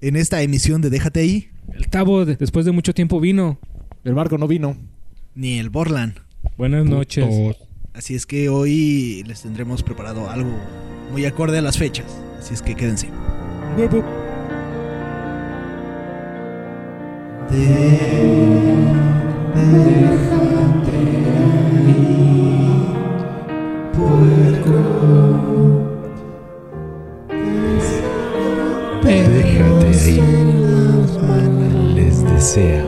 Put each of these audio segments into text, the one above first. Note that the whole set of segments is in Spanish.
en esta emisión de Déjate ahí, El Tavo de- después de mucho tiempo vino. El Marco no vino. ni el Borland. Buenas noches. Así es que hoy les tendremos preparado algo muy acorde a las fechas. Así es que quédense. Déjate Desea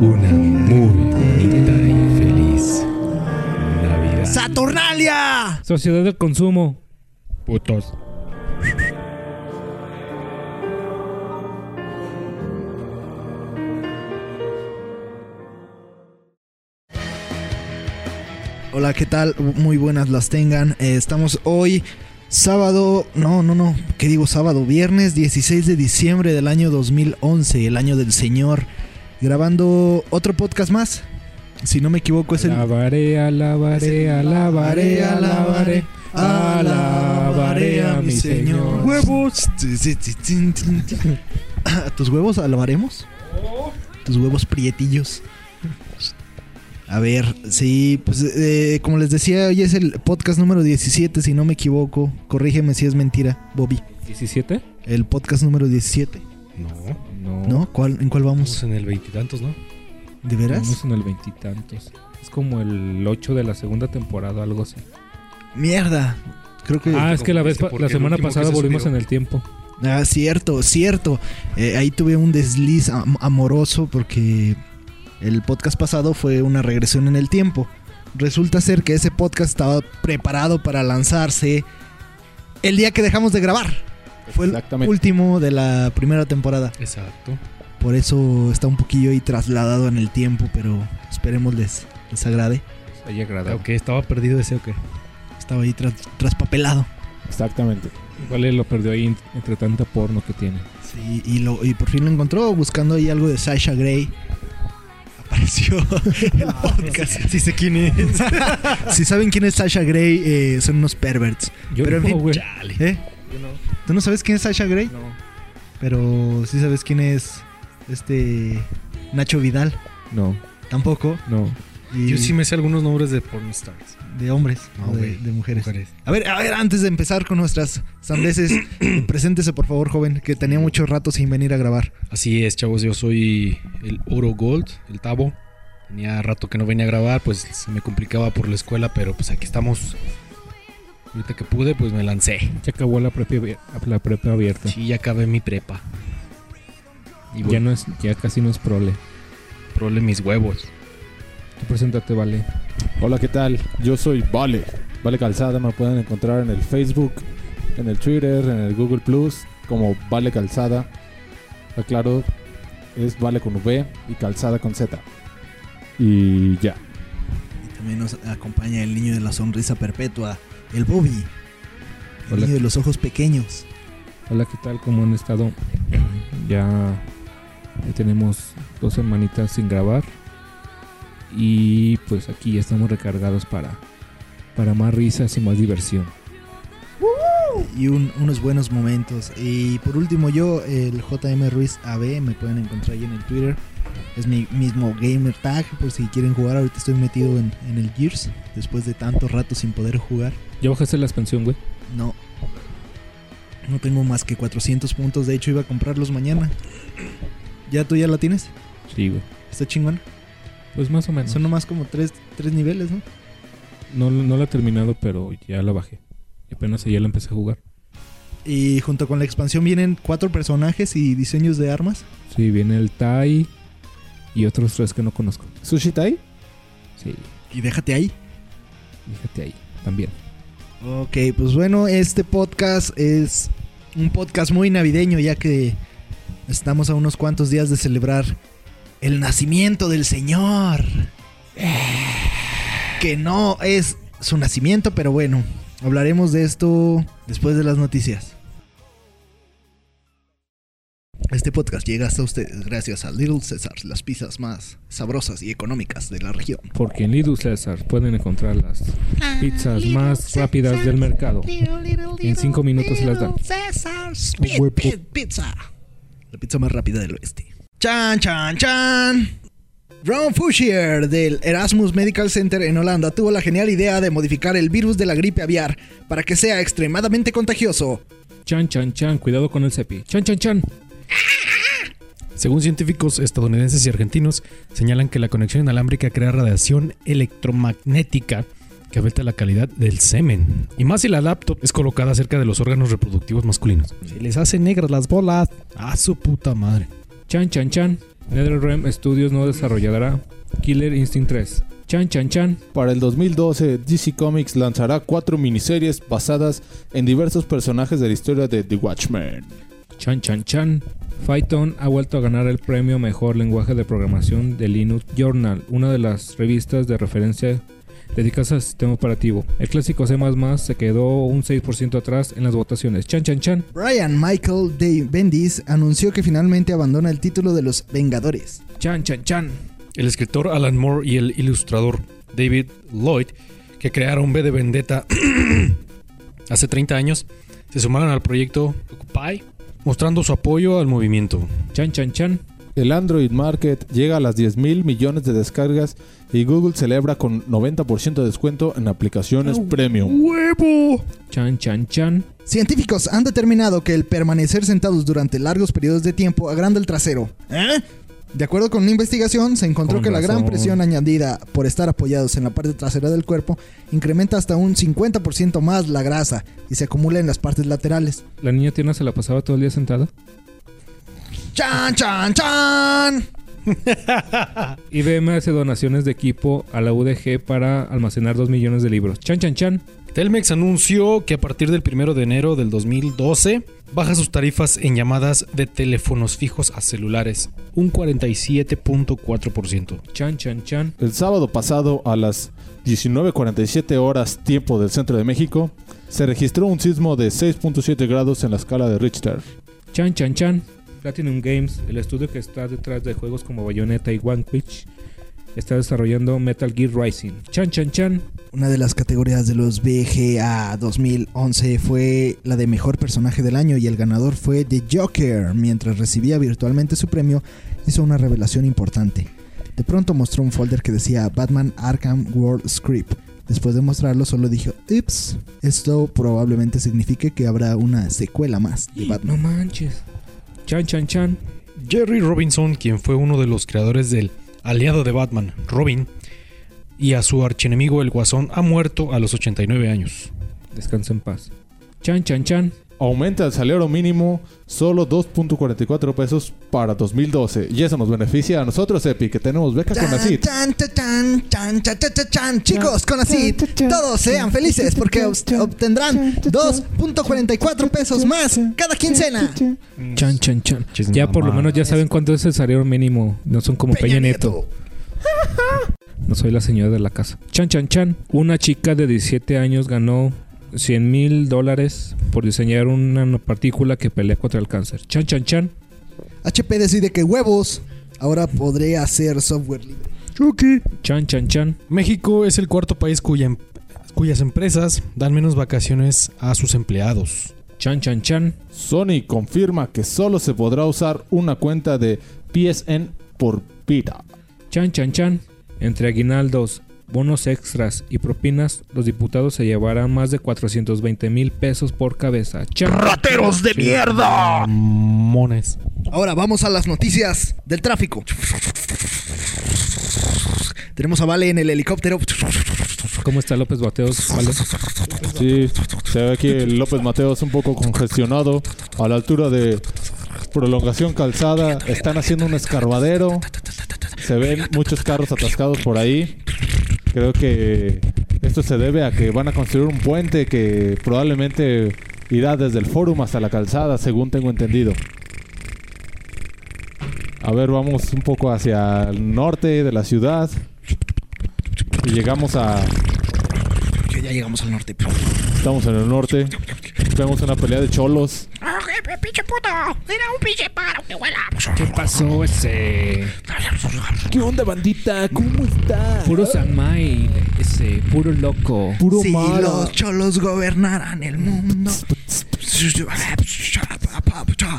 una muy bonita y feliz Navidad. ¡Saturnalia! Sociedad del consumo. Putos. Hola, ¿qué tal? Muy buenas las tengan. Eh, estamos hoy, sábado, no, no, no, ¿qué digo sábado? Viernes 16 de diciembre del año 2011, el año del Señor, grabando otro podcast más. Si no me equivoco, es el... Alabaré, alabaré, alabaré, alabaré. Alabaré a mi Señor. ¡Huevos! ¿A tus huevos alabaremos? Tus huevos prietiillos. A ver, sí, pues eh, como les decía, hoy es el podcast número 17, si no me equivoco. Corrígeme si es mentira, Bobby. ¿17? El podcast número 17, No, No. ¿no? ¿Cuál, ¿En cuál vamos? estamos en el veintitantos, ¿no? ¿De veras? Vamos en el veintitantos. Es como el 8 de la segunda temporada, algo así. Mierda. Creo que... Ah, es que la vez la semana pasada se volvimos subió- en el tiempo. Ah, cierto, cierto. Eh, ahí tuve un desliz am- amoroso porque el podcast pasado fue una regresión en el tiempo. Resulta ser que ese podcast estaba preparado para lanzarse el día que dejamos de grabar. Fue el último de la primera temporada. Exacto. Por eso está un poquillo ahí trasladado en el tiempo, pero esperemos les, les agrade. Haya agradado. Ok, estaba perdido ese o qué. Estaba ahí tras- traspapelado. Exactamente. Igual él lo perdió ahí entre tanta porno que tiene. Sí, y, lo, y por fin lo encontró buscando ahí algo de Sasha Gray. Apareció el podcast. Sí sé quién es. si saben quién es Sasha Gray, eh, son unos perverts. Yo Pero en no, fin, güey. Chale. ¿Eh? ¿Tú no sabes quién es Sasha Gray? No. Pero sí sabes quién es este Nacho Vidal. No, Tampoco. no. Y Yo sí me sé algunos nombres de pornstars. De hombres No, o de, mujeres. Mujeres. A ver, a ver, antes de empezar con nuestras sandeces, preséntese por favor, joven, que tenía mucho rato sin venir a grabar. Así es, chavos. Yo soy el Oro Gold, el Tavo. Tenía rato que no venía a grabar, pues se me complicaba por la escuela, pero pues aquí estamos. Ahorita que pude, pues me lancé. Se acabó la prepa, la prepa abierta. Sí, ya acabé mi prepa. Y Ya no es, ya casi no es prole. prole mis huevos. Tú preséntate, vale. Hola, ¿qué tal? Yo soy Vale. Vale Calzada. Me pueden encontrar en el Facebook, en el Twitter, en el Google Plus, como Vale Calzada. Aclaro, es Vale con V y Calzada con Z. Y ya. Y también nos acompaña el niño de la sonrisa perpetua, el Bobby. El Hola. niño de los ojos pequeños. Hola, ¿qué tal? ¿Cómo han estado? Ya, ya tenemos dos semanitas sin grabar. Y pues aquí ya estamos recargados para, para más risas y más diversión. y un- unos buenos momentos. Y por último, yo, el JM Ruiz AB, me pueden encontrar ahí en el Twitter. Es mi mismo gamer tag, por si quieren jugar. Ahorita estoy metido en, en el Gears, después de tanto rato sin poder jugar. ¿Ya bajaste la expansión, güey? No. No tengo más que 400 puntos. De hecho, iba a comprarlos mañana. ¿Ya tú ya la tienes? Sí, güey. Está chingón. Pues más o menos. Son nomás como tres, tres niveles, ¿no? No, no la he terminado, pero ya la bajé. Y apenas ayer la empecé a jugar. Y junto con la expansión vienen cuatro personajes y diseños de armas. Sí, viene el Tai y otros tres que no conozco. ¿Sushi Tai? Sí, Y déjate ahí. fíjate ahí también. Ok, pues bueno, este podcast es un podcast muy navideño ya que estamos a unos cuantos días de celebrar el nacimiento del Señor. Que no es su nacimiento, pero bueno, hablaremos de esto después de las noticias. Este podcast llega hasta ustedes gracias a Little César, las pizzas más sabrosas y económicas de la región. Porque en Lidl César pueden encontrar las pizzas más rápidas del mercado. En cinco minutos se las dan. Huevo. Pizza. La pizza más rápida del oeste. Chan, chan, chan. Ron Fushier del Erasmus Medical Center en Holanda tuvo la genial idea de modificar el virus de la gripe aviar para que sea extremadamente contagioso. Chan, chan, chan. Cuidado con el cepi. Chan, chan, chan. Según científicos estadounidenses y argentinos, señalan que la conexión inalámbrica crea radiación electromagnética que afecta la calidad del semen. Y más si la laptop es colocada cerca de los órganos reproductivos masculinos. Se les hace negras las bolas. A su puta madre. Chan, chan, chan. NetherRealm Studios no desarrollará Killer Instinct 3. Chan, chan, chan. Para el 2012, DC Comics lanzará cuatro miniseries basadas en diversos personajes de la historia de The Watchmen. Chan, chan, chan. Python ha vuelto a ganar el premio Mejor Lenguaje de Programación de Linux Journal, una de las revistas de referencia dedicadas al sistema operativo. El clásico C++ se quedó un 6% atrás en las votaciones. Chan, chan, chan. Brian Michael Day Bendis anunció que finalmente abandona el título de los Vengadores. Chan, chan, chan. El escritor Alan Moore y el ilustrador David Lloyd, que crearon B de Vendetta hace 30 años, se sumaron al proyecto Occupy, mostrando su apoyo al movimiento. Chan, chan, chan. El Android Market llega a las 10 mil millones de descargas y Google celebra con 90% de descuento en aplicaciones premium. ¡Huevo! Chan, chan, chan. Científicos han determinado que el permanecer sentados durante largos periodos de tiempo agranda el trasero. ¿Eh? De acuerdo con una investigación, se encontró Con que la gran presión añadida por estar apoyados en la parte trasera del cuerpo incrementa hasta un 50% más la grasa y se acumula en las partes laterales. ¿La niña tierna se la pasaba todo el día sentada? ¡Chan, chan, chan! IBM hace donaciones de equipo a la UDG para almacenar 2 millones de libros. Chan, chan, chan. Telmex anunció que a partir del 1 de enero del 2012 baja sus tarifas en llamadas de teléfonos fijos a celulares, un 47.4%. Chan, chan, chan. El sábado pasado a las 19.47 horas tiempo del centro de México, se registró un sismo de 6.7 grados en la escala de Richter. Chan, chan, chan. Platinum Games, el estudio que está detrás de juegos como Bayonetta y One Witch, está desarrollando Metal Gear Rising. Chan, chan, chan. Una de las categorías de los BGA 2011 fue la de mejor personaje del año y el ganador fue The Joker. Mientras recibía virtualmente su premio, hizo una revelación importante. De pronto mostró un folder que decía Batman Arkham World Script. Después de mostrarlo, solo dijo, ups, esto probablemente signifique que habrá una secuela más de No Batman. manches. Chan, chan, chan. Jerry Robinson, quien fue uno de los creadores del aliado de Batman, Robin, y a su archienemigo el Guasón, ha muerto a los 89 años. Descansa en paz. Chan, chan, chan. Aumenta el salario mínimo solo 2.44 pesos para 2012. Y eso nos beneficia a nosotros, Epi, que tenemos beca con Chan, ACID. chan, chan, chan, chan, chan, chan, chan, chan. Chicos, con todos sean felices porque ob- obtendrán 2.44 pesos más cada quincena. Chan, chan, chan. Chis Ya por lo menos ya saben cuánto es el salario mínimo. No son como Peña, Nieto. No soy la señora de la casa. Chan, chan, chan. Una chica de 17 años ganó 100 mil dólares por diseñar una nanopartícula que pelea contra el cáncer. Chan, chan, chan. HP decide que huevos ahora podré hacer software libre. Chan, chan, chan. México es el cuarto país cuya em- cuyas empresas dan menos vacaciones a sus empleados. Chan, chan, chan. Sony confirma que solo se podrá usar una cuenta de PSN por vida. Chan, chan, chan. Entre aguinaldos, bonos extras y propinas, los diputados se llevarán más de 420 mil pesos por cabeza. ¡Rateros de mierda! Mones. Ahora vamos a las noticias del tráfico. Tenemos a Vale en el helicóptero. ¿Cómo está López Bateos? ¿Vale? Sí, se ve aquí el López Mateos un poco congestionado. A la altura de prolongación calzada. Están haciendo un escarbadero. Se ven muchos carros atascados por ahí. Creo que esto se debe a que van a construir un puente que probablemente irá desde el Fórum hasta la calzada, según tengo entendido. A ver, vamos un poco hacia el norte de la ciudad. Y llegamos a... Que ya llegamos al norte. Estamos en el norte. Vemos una pelea de cholos. ¿Qué pasó ese? ¿Qué onda, bandita? ¿Cómo está? Puro Samai, ese, puro loco. Puro si mala. los cholos gobernaran el mundo.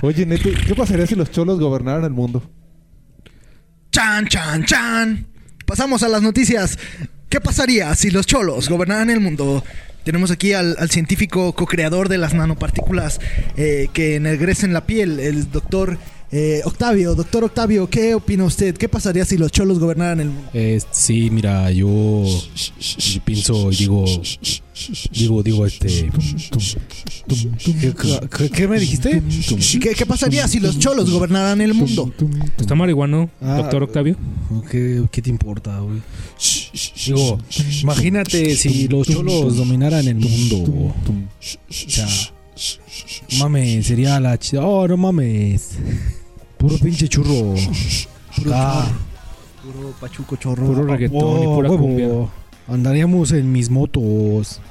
Oye, Neto, ¿qué pasaría si los cholos gobernaran el mundo? Chan, chan, chan. Pasamos a las noticias. ¿Qué pasaría si los cholos gobernaran el mundo? Tenemos aquí al, científico co-creador de las nanopartículas eh, que enegrecen la piel, el doctor eh, Octavio. Doctor Octavio, ¿qué opina usted? ¿Qué pasaría si los cholos gobernaran el mundo? Eh, sí, mira, yo, yo pienso y digo, digo, digo, este... ¿Qué, qué- qué me dijiste? ¿Qué, qué pasaría si los cholos gobernaran el mundo? ¿Está marihuano, Ah, doctor Octavio? ¿Qué, qué te importa, güey? Digo, imagínate si los cholos dominaran el mundo. O sea, mames, sería la chida. Oh, no mames. Puro pinche churro. Ah, Puro pachuco chorro. Puro reggaetón y oh, pura huevo. cumbia. Andaríamos en mis motos.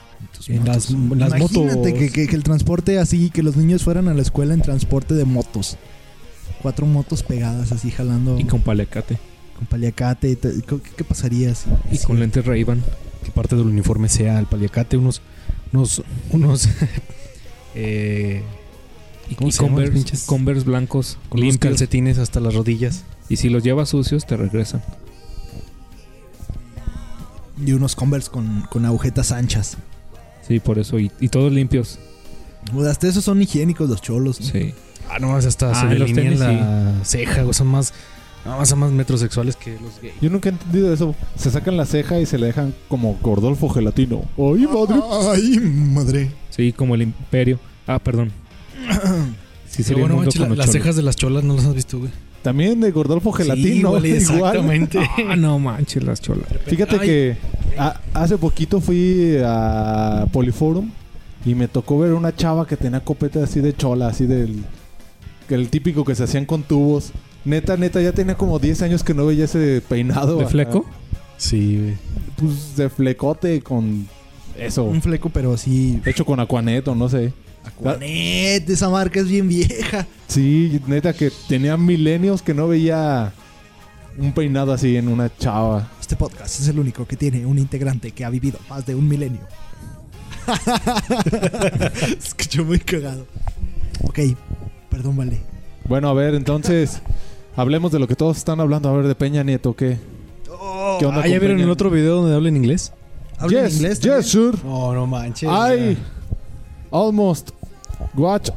En las, las Imagínate motos. que, que- que el transporte así, que los niños fueran a la escuela en transporte de motos. Cuatro motos pegadas así jalando Y con paliacate. con paliacate. y te- ¿Qué, qué pasaría así? Y con lentes ray que parte del uniforme sea el paliacate, unos, unos, unos, eh, Y, ¿Cómo y se llaman los Converse, blancos con limpios. calcetines hasta las rodillas. Y si los llevas sucios, te regresan. Y unos Converse con, con agujetas anchas. Sí, por eso. Y, y todos limpios. O hasta esos son higiénicos los cholos. ¿no? Sí. Ah, no más hasta Ah, se en los delinean tenis, la ceja, güey, son más, nada más son más metrosexuales que los gays. Yo nunca he entendido eso. Se sacan la ceja y se le dejan como Gordolfo gelatino. ¡Ay, madre! Ay, madre. Sí, como el imperio. Ah, perdón. Sí, sería bueno, manche, la- las cejas de las cholas no las has visto, güey. También de Gordolfo gelatino. Sí, igual. exactamente. Ah, no manches, las cholas. Fíjate Ay. que a- hace poquito fui a Poliforum y me tocó ver una chava que tenía copete así de chola, así del el típico que se hacían con tubos. Neta, neta, ya tenía como 10 años que no veía ese peinado. ¿De acá. fleco? Sí, güey. Pues de flecote con eso. Un fleco, pero así. Hecho con Aquanet o no sé. Aquanet, esa marca es bien vieja. Sí, neta que tenía milenios que no veía un peinado así en una chava. Este podcast es el único que tiene un integrante que ha vivido más de un milenio. Escuchó muy cagado. Ok, perdón, vale. Bueno, a ver, entonces hablemos de lo que todos están hablando. A ver, de Peña Nieto, ¿qué? ¿Qué onda Ah, con ¿ya vieron el otro video donde habla en inglés? ¿Habla en yes, inglés? yes, sir. No, no manches. I almost watch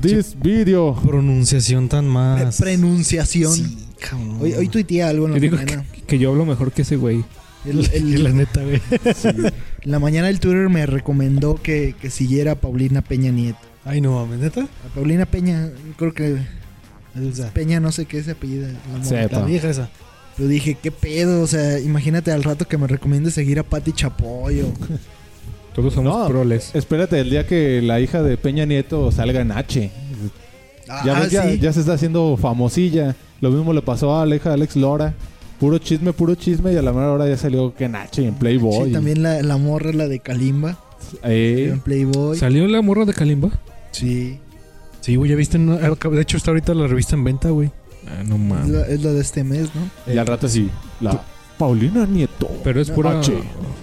this video. Pronunciación tan Pre- más. Pronunciación. Sí, cabrón. Hoy, hoy tuiteé algo en Yo la digo mañana. que, que yo hablo mejor que ese güey. El- el- la neta, güey. en la mañana el Twitter me recomendó que, que siguiera a Paulina Peña Nieto. Ay, no mames, neta. A Paulina Peña, creo que Peña no sé qué es apellida. la. Sepa. La vieja esa. Pero dije, ¿qué pedo? O sea, imagínate al rato que me recomiende seguir a Pati Chapoy o... Todos somos No. proles. Espérate el día que la hija de Peña Nieto salga en H. Ya, Ah, ves, ya se está haciendo famosilla. Lo mismo le pasó a la hija de Alex Lora. Puro chisme, puro chisme. Y a la mera hora ya salió que en H, en Playboy. Sí, también la, la morra, la de Kalimba, Eh, en Playboy. ¿Salió la morra de Kalimba? Sí, Sí, güey, ya viste. en- De hecho, está ahorita la revista en venta, güey. Ah, no es mames. la, es la de este mes, ¿no? y al rato sí. La Paulina Nieto. Pero es pura, H.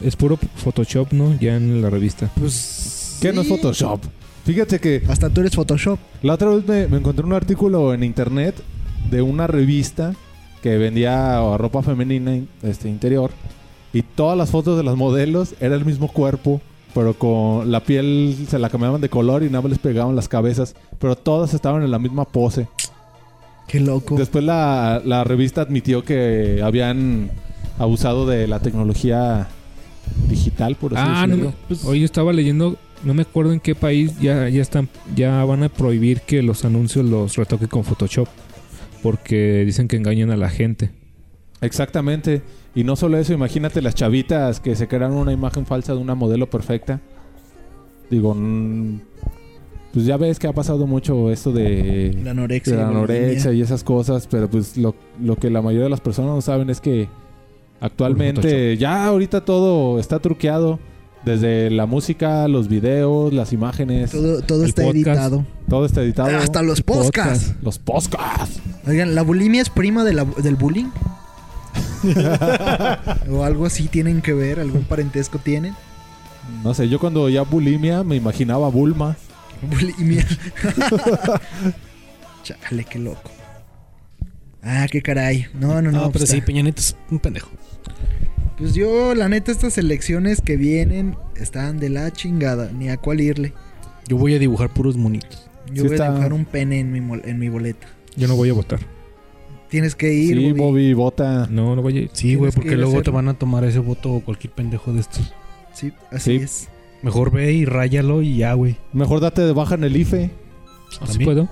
es puro Photoshop, ¿no? Ya en la revista. Pues... ¿Qué no es. Photoshop? Fíjate que Hasta tú eres Photoshop. La otra vez me, me encontré un artículo en internet de una revista que vendía ropa femenina este, interior y todas las fotos de las modelos era el mismo cuerpo, pero con la piel se la cambiaban de color y nada más les pegaban las cabezas, pero todas estaban en la misma pose. Qué loco. Después la, la revista admitió que habían abusado de la tecnología digital, por así Ah, no, decirlo. no. Hoy estaba leyendo, no me acuerdo en qué país ya, ya están, ya van a prohibir que los anuncios los retoque con Photoshop. Porque dicen que engañan a la gente. Exactamente. Y no solo eso, imagínate las chavitas que se crearon una imagen falsa de una modelo perfecta. Digo, pues ya ves que ha pasado mucho esto de, La anorexia. de la anorexia y esas cosas, pero pues lo, lo que la mayoría de las personas no saben es que actualmente ya ahorita todo está truqueado. Desde la música, los videos, las imágenes, todo, Todo, todo está podcast. editado. está editado. Hasta los podcasts. Los podcasts. Oigan, ¿la bulimia es prima de la- del bullying? o algo así tienen que ver, algún parentesco tienen. No sé, yo cuando oía bulimia me imaginaba Bulma. Bulimia. Chale, qué loco. Ah, qué caray. No, no, no. No, pero pues, sí, Peña Nieto es un pendejo. Pues yo, la neta, estas elecciones que vienen están de la chingada. Ni a cuál irle. Yo voy a dibujar puros monitos. Yo Sí voy está- a dibujar un pene en mi, mol- en mi boleta. Yo no voy a votar. Tienes que ir, Sí, Bobby. Bobby, vota. No, no voy a ir. Sí, güey, porque luego te van a tomar ese voto o cualquier pendejo de estos. Sí, así Sí. es. Mejor ve y ráyalo y ya, güey. Mejor date de baja en el IFE. Sí ¿También? puedo.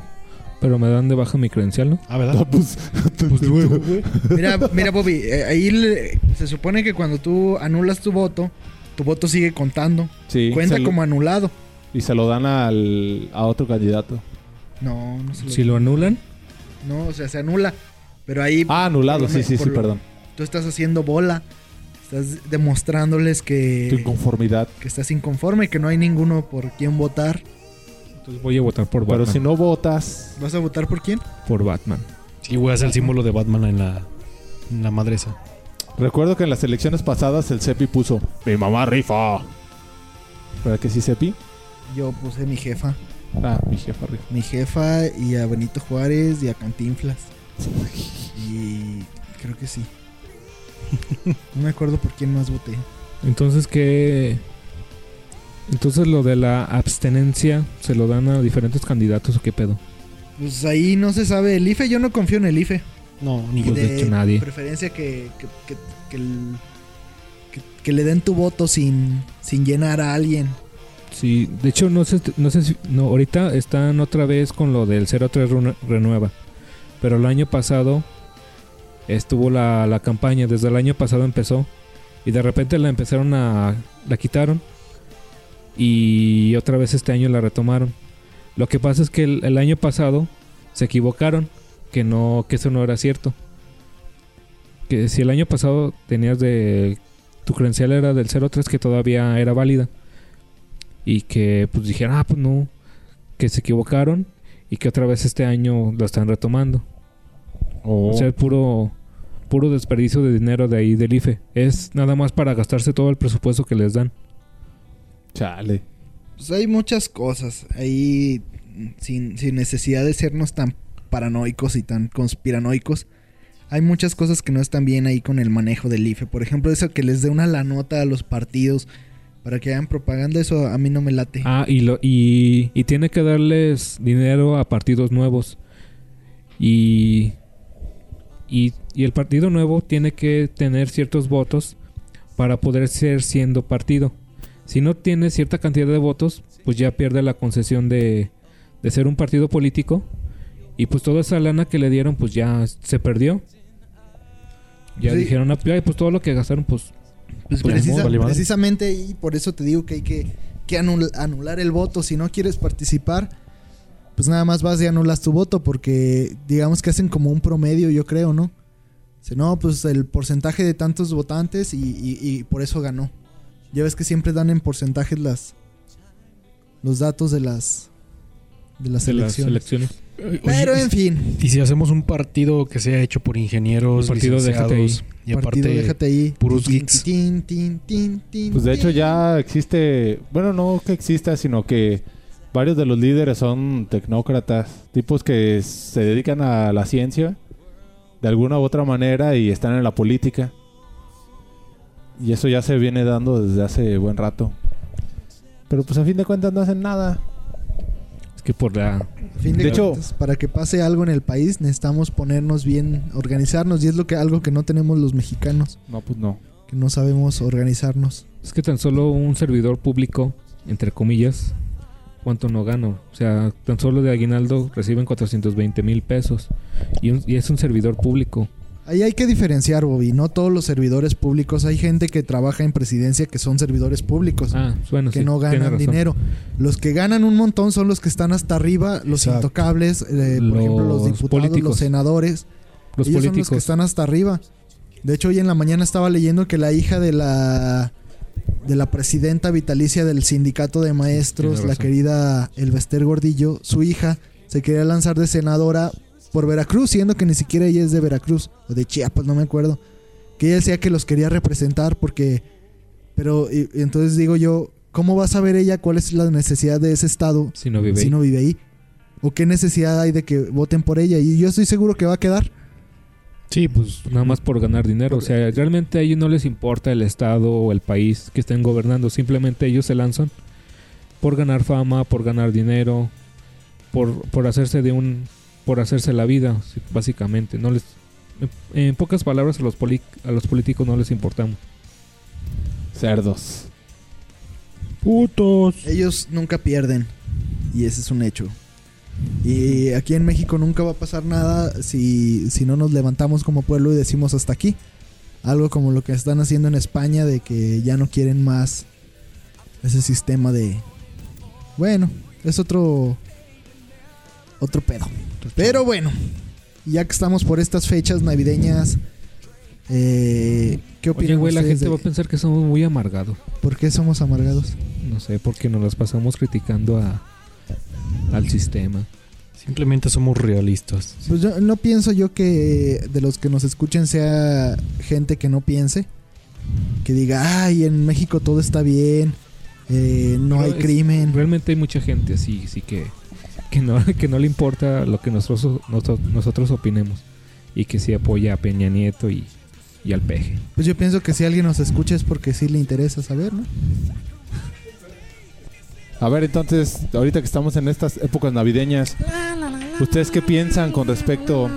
Pero me dan de baja mi credencial, ¿no? Ah, ¿verdad? pues, Pues tú, güey. Mira, mira, Bobby, eh, ahí le- se supone que cuando tú anulas tu voto, tu voto sigue contando. sí, Cuenta lo- como anulado. y se lo dan al, a otro candidato. No, no se lo Si lo anulan, No, o sea, se anula. Pero ahí Ah, anulado, sí, sí, sí, perdón. tú estás haciendo bola. Estás demostrándoles Tu que, inconformidad. que estás inconforme, que no hay ninguno por quien votar. entonces voy a votar por Pero Batman. si no votas, ¿Vas a votar por quién? Por Batman. Sí, güey, hace el símbolo de Batman en la, en la madre esa. recuerdo que en las elecciones pasadas el CEPI puso Mi mamá rifa. ¿Verdad que sí, CEPI? Yo puse mi jefa. Ah, mi jefa rifa. Mi jefa y a Benito Juárez y a Cantinflas. Y creo que sí. No me acuerdo por quién más voté. Entonces, ¿qué? Entonces, lo de la abstenencia se lo dan a diferentes candidatos o qué pedo? Pues ahí no se sabe. El IFE, yo no confío en el IFE. No, ni yo. Pues, de hecho, nadie. preferencia que, que, que- que el- que- que le den tu voto sin, sin llenar a alguien. Sí, de hecho, no sé, no sé si. No, ahorita están otra vez con lo del 03 renu- renueva. Pero el año pasado estuvo la, la campaña, desde el año pasado empezó. Y de repente la empezaron a. La quitaron. Y otra vez este año la retomaron. Lo que pasa es que el, año pasado se equivocaron. Que no, que eso no era cierto. Que si el año pasado tenías de. Tu credencial era del 03 que todavía era válida y que pues dijeron, ah, pues no, que se equivocaron y que otra vez este año lo están retomando. Oh. O sea, puro puro desperdicio de dinero de ahí del IFE. Es nada más para gastarse todo el presupuesto que les dan. Chale. Pues hay muchas cosas ahí sin, sin necesidad de sernos tan paranoicos y tan conspiranoicos. Hay muchas cosas que no están bien ahí con el manejo del IFE. Por ejemplo, eso que les dé una la nota a los partidos para que hagan propaganda, eso a mí no me late. Ah, y lo y, y tiene que darles dinero a partidos nuevos. Y, y y el partido nuevo tiene que tener ciertos votos para poder ser siendo partido. Si no tiene cierta cantidad de votos, pues ya pierde la concesión de, de ser un partido político. Y pues toda esa lana que le dieron, pues ya se perdió. Ya Sí. dijeron, "Ah, ay, pues todo lo que gastaron, pues Pues precisa- precisamente y por eso te digo que hay que, que anul- anular el voto. Si no quieres participar, pues nada más vas y anulas tu voto porque digamos que hacen como un promedio, yo creo, ¿no? Dice, no, pues el porcentaje de tantos votantes y, y- y por eso ganó. Ya ves que siempre dan en porcentajes las los datos de las de las de las elecciones. Pero en fin, Y si hacemos un partido que sea hecho por ingenieros, Un partido de licenciados, y partido, aparte déjate ahí. puros Tin, geeks. tin, tin, tin, tin, Pues de hecho ya existe, bueno, no que exista, sino que varios de los líderes son tecnócratas, tipos que se dedican a la ciencia de alguna u otra manera y están en la política. Y eso ya se viene dando desde hace buen rato. Pero pues a fin de cuentas no hacen nada. Es que por la fin de, De hecho- cuentas, para que pase algo en el país necesitamos ponernos bien, organizarnos y es lo que algo que no tenemos los mexicanos, No, pues no. que no sabemos organizarnos. Es que tan solo un servidor público, entre comillas, ¿cuánto no gano? O sea, tan solo de aguinaldo reciben 420 mil pesos. Y, un- y es un servidor público. Ahí hay que diferenciar, Bobby, no todos los servidores públicos, hay gente que trabaja en presidencia que son servidores públicos. Ah, bueno, que sí, no ganan dinero. Los que ganan un montón son los que están hasta arriba, los Exacto. intocables, eh, por ejemplo, los diputados, políticos. los senadores. Los Ellos son los que están hasta arriba. De hecho, hoy en la mañana estaba leyendo que la hija de la de la presidenta vitalicia del sindicato de maestros, la querida Elvester Gordillo, su hija se quería lanzar de senadora por Veracruz, siendo que ni siquiera ella es de Veracruz o de Chiapas, no me acuerdo. Que ella decía que los quería representar porque pero y- y entonces digo yo, ¿cómo va a saber ella cuál es la necesidad de ese estado Si no vive si ahí. no vive ahí? ¿O qué necesidad hay de que voten por ella? Y yo estoy seguro que va a quedar. Sí, pues nada más por ganar dinero. O sea, realmente a ellos no les importa el estado o el país que estén gobernando. Simplemente ellos se lanzan por ganar fama, por ganar dinero, por, por hacerse de un, por hacerse la vida, básicamente. No les, en pocas palabras a los poli- a los políticos no les importamos. Cerdos. Putos. Ellos nunca pierden. Y ese es un hecho. Y aquí en México nunca va a pasar nada si, si no nos levantamos como pueblo y decimos hasta aquí. Algo como lo que están haciendo en España de que ya no quieren más ese sistema de... Bueno, es otro... Otro pedo. Pero bueno, ya que estamos por estas fechas navideñas, eh, ¿qué opinan Oye, güey, la gente de- va a pensar que somos muy amargados. ¿Por qué somos amargados? No sé, porque nos las pasamos criticando a, al sistema. Simplemente somos realistas. Pues yo no pienso yo que de los que nos escuchen sea gente que no piense. Que diga, ay, en México todo está bien, eh, no Pero hay es- crimen. Realmente hay mucha gente así, sí que, que, no, que no le importa lo que nosotros, nosotros, nosotros opinemos. Y que sí apoya a Peña Nieto y, y al peje. Pues yo pienso que si alguien nos escucha es porque sí le interesa saber, ¿no? A ver, entonces, ahorita que estamos en estas épocas navideñas, ¿ustedes qué piensan con respecto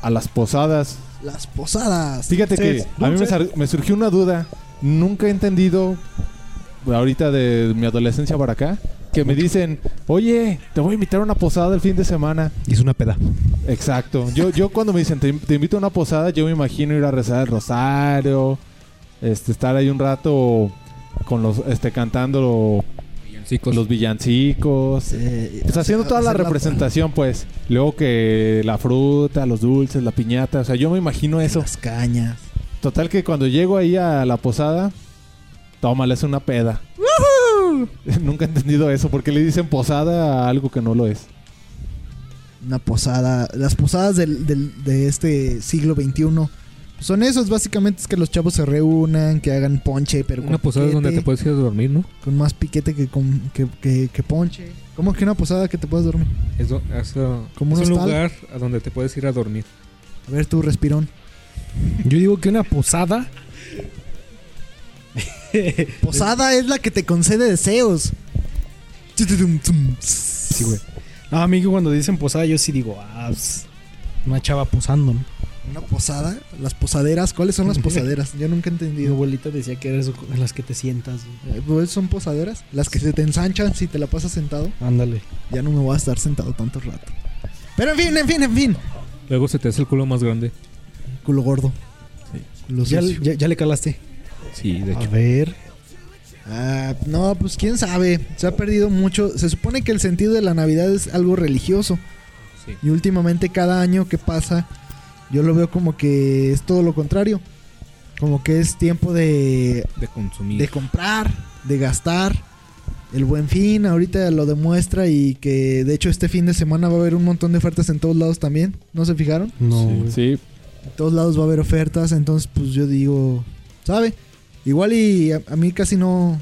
a las posadas? Las posadas. Fíjate que a mí me surgió una duda. Nunca he entendido, ahorita de mi adolescencia para acá, que me dicen, oye, te voy a invitar a una posada el fin de semana. Y es una peda. Exacto. Yo, yo cuando me dicen, te, te invito a una posada, yo me imagino ir a rezar el rosario, este, estar ahí un rato con los, este, cantando los villancicos. Eh, Pues haciendo toda la representación, pues. Luego que la fruta, los dulces, la piñata. O sea, yo me imagino eso. Las cañas. Total que cuando llego ahí a la posada, tómale, es una peda. Nunca he entendido eso. porque le dicen posada a algo que no lo es? Una posada. Las posadas del, del- de este siglo XXI son esos, básicamente es que los chavos se reúnan, que hagan ponche, pero con una posada es donde te puedes ir a dormir, ¿no? Con más piquete que, con, que, que- que ponche. ¿Cómo que una posada que te puedas dormir? Es, do- es, uh, Como es un lugar a donde te puedes ir a dormir. A ver tú, respirón. Yo digo que una posada. Posada es la que te concede deseos. Sí, güey. No, a mí cuando dicen posada, yo sí digo, ah, pues, una chava posando, ¿no? Una posada, las posaderas, ¿cuáles son las posaderas? Yo nunca he Mi entendido. abuelita decía que eres en las que te sientas. güey. Eh, pues, son posaderas, las que se te ensanchan si te la pasas sentado. Ándale. Ya no me voy a estar sentado tanto rato. Pero en fin, en fin, en fin. Luego se te hace el culo más grande. Culo gordo. Culo ¿Ya, sucio. ya, ya le calaste. Sí, de A hecho. ver. Ah, no, pues quién sabe. Se ha perdido mucho. Se supone que el sentido de la Navidad es algo religioso. Sí. Y últimamente cada año que pasa, yo lo veo como que es todo lo contrario. Como que es tiempo de, De consumir. de comprar, de gastar. El buen fin ahorita lo demuestra y que de hecho este fin de semana va a haber un montón de ofertas en todos lados también. ¿No se fijaron? No. Sí. En todos lados va a haber ofertas, entonces pues yo digo, ¿sabe? Igual y a, a mí casi no...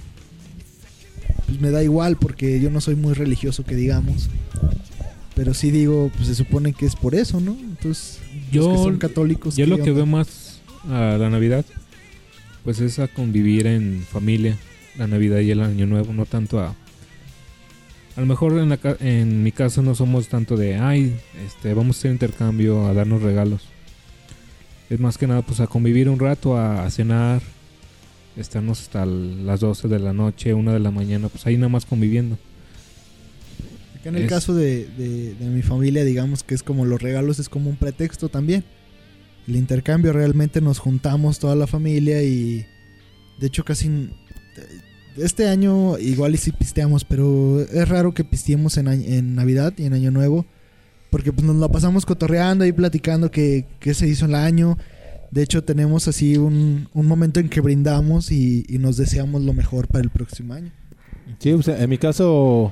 Pues me da igual porque yo no soy muy religioso que digamos. Pero sí digo, pues se supone que es por eso, ¿no? Entonces, Yo- los que son católicos... Yo ¿qué lo que veo más a la Navidad, pues es a convivir en familia, la Navidad y el Año Nuevo, no tanto a... A lo mejor en, la en mi caso no somos tanto de, ay, este, vamos a hacer intercambio, a darnos regalos. Es más que nada pues a convivir un rato, a, a cenar, estarnos hasta las 12 de la noche, 1 de la mañana, pues ahí nada más conviviendo. Acá en el es- caso de, de- de mi familia, digamos que es como los regalos, es como un pretexto también. El intercambio realmente nos juntamos toda la familia y de hecho casi... Este año igual y sí pisteamos, pero es raro que pisteemos en, en Navidad y en Año Nuevo. Porque pues nos la pasamos cotorreando y platicando qué, qué se hizo en el año. De hecho tenemos así un, un momento en que brindamos y, y nos deseamos lo mejor para el próximo año. Sí, en mi caso,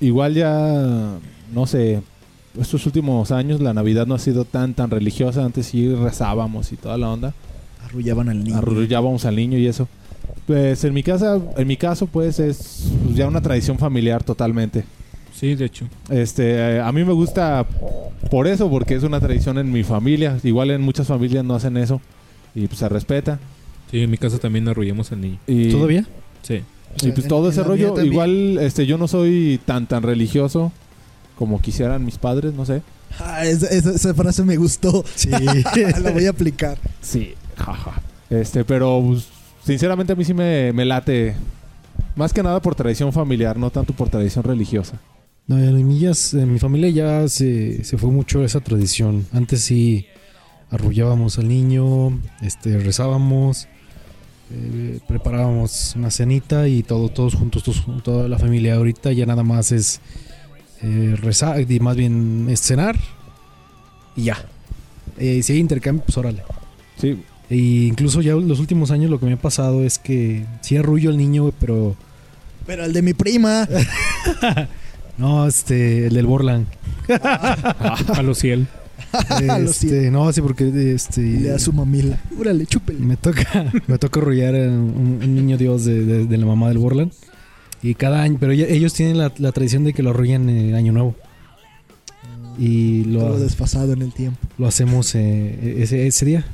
igual ya, no sé, estos últimos años la Navidad no ha sido tan, tan religiosa. Antes sí rezábamos y toda la onda. Arrullaban al niño. Arrullábamos al niño y eso. Pues en mi casa, en mi caso, pues es ya una tradición familiar totalmente. Sí, de hecho. Este, eh, a mí me gusta por eso, porque es una tradición en mi familia. Igual en muchas familias no hacen eso y pues se respeta. Sí, en mi casa también arrullamos al niño. Y, ¿Todavía? Sí. Y pues En- todo en ese rollo, también. igual este yo no soy tan tan religioso como quisieran mis padres, no sé. Ah, esa, esa- esa frase me gustó. Sí. la voy a aplicar. Sí, jaja. Este, pero pues, sinceramente a mí sí me, me late más que nada por tradición familiar, no tanto por tradición religiosa. No, en mi, ya se- en mi familia ya se, se fue mucho esa tradición. Antes sí arrullábamos al niño, este, rezábamos, eh, preparábamos una cenita y todo, todos juntos, todos- toda la familia. Ahorita ya nada más es eh, rezar, y más bien es cenar y ya. Eh, si hay intercambio, pues órale. Sí, E incluso ya los últimos años lo que me ha pasado es que sí arrullo al niño, pero Pero el de mi prima. no, este, el del Borland. A los ciel. Este, no, sí, porque este, Le da su mamila. Órale, chúpele. me toca me toca arrullar a un, un niño dios de, de- de la mamá del Borland. Y cada año, pero ellos tienen la, la tradición de que lo arrullan en Año Nuevo. Y lo, Todo desfasado en el tiempo. lo hacemos eh, ese, ese día.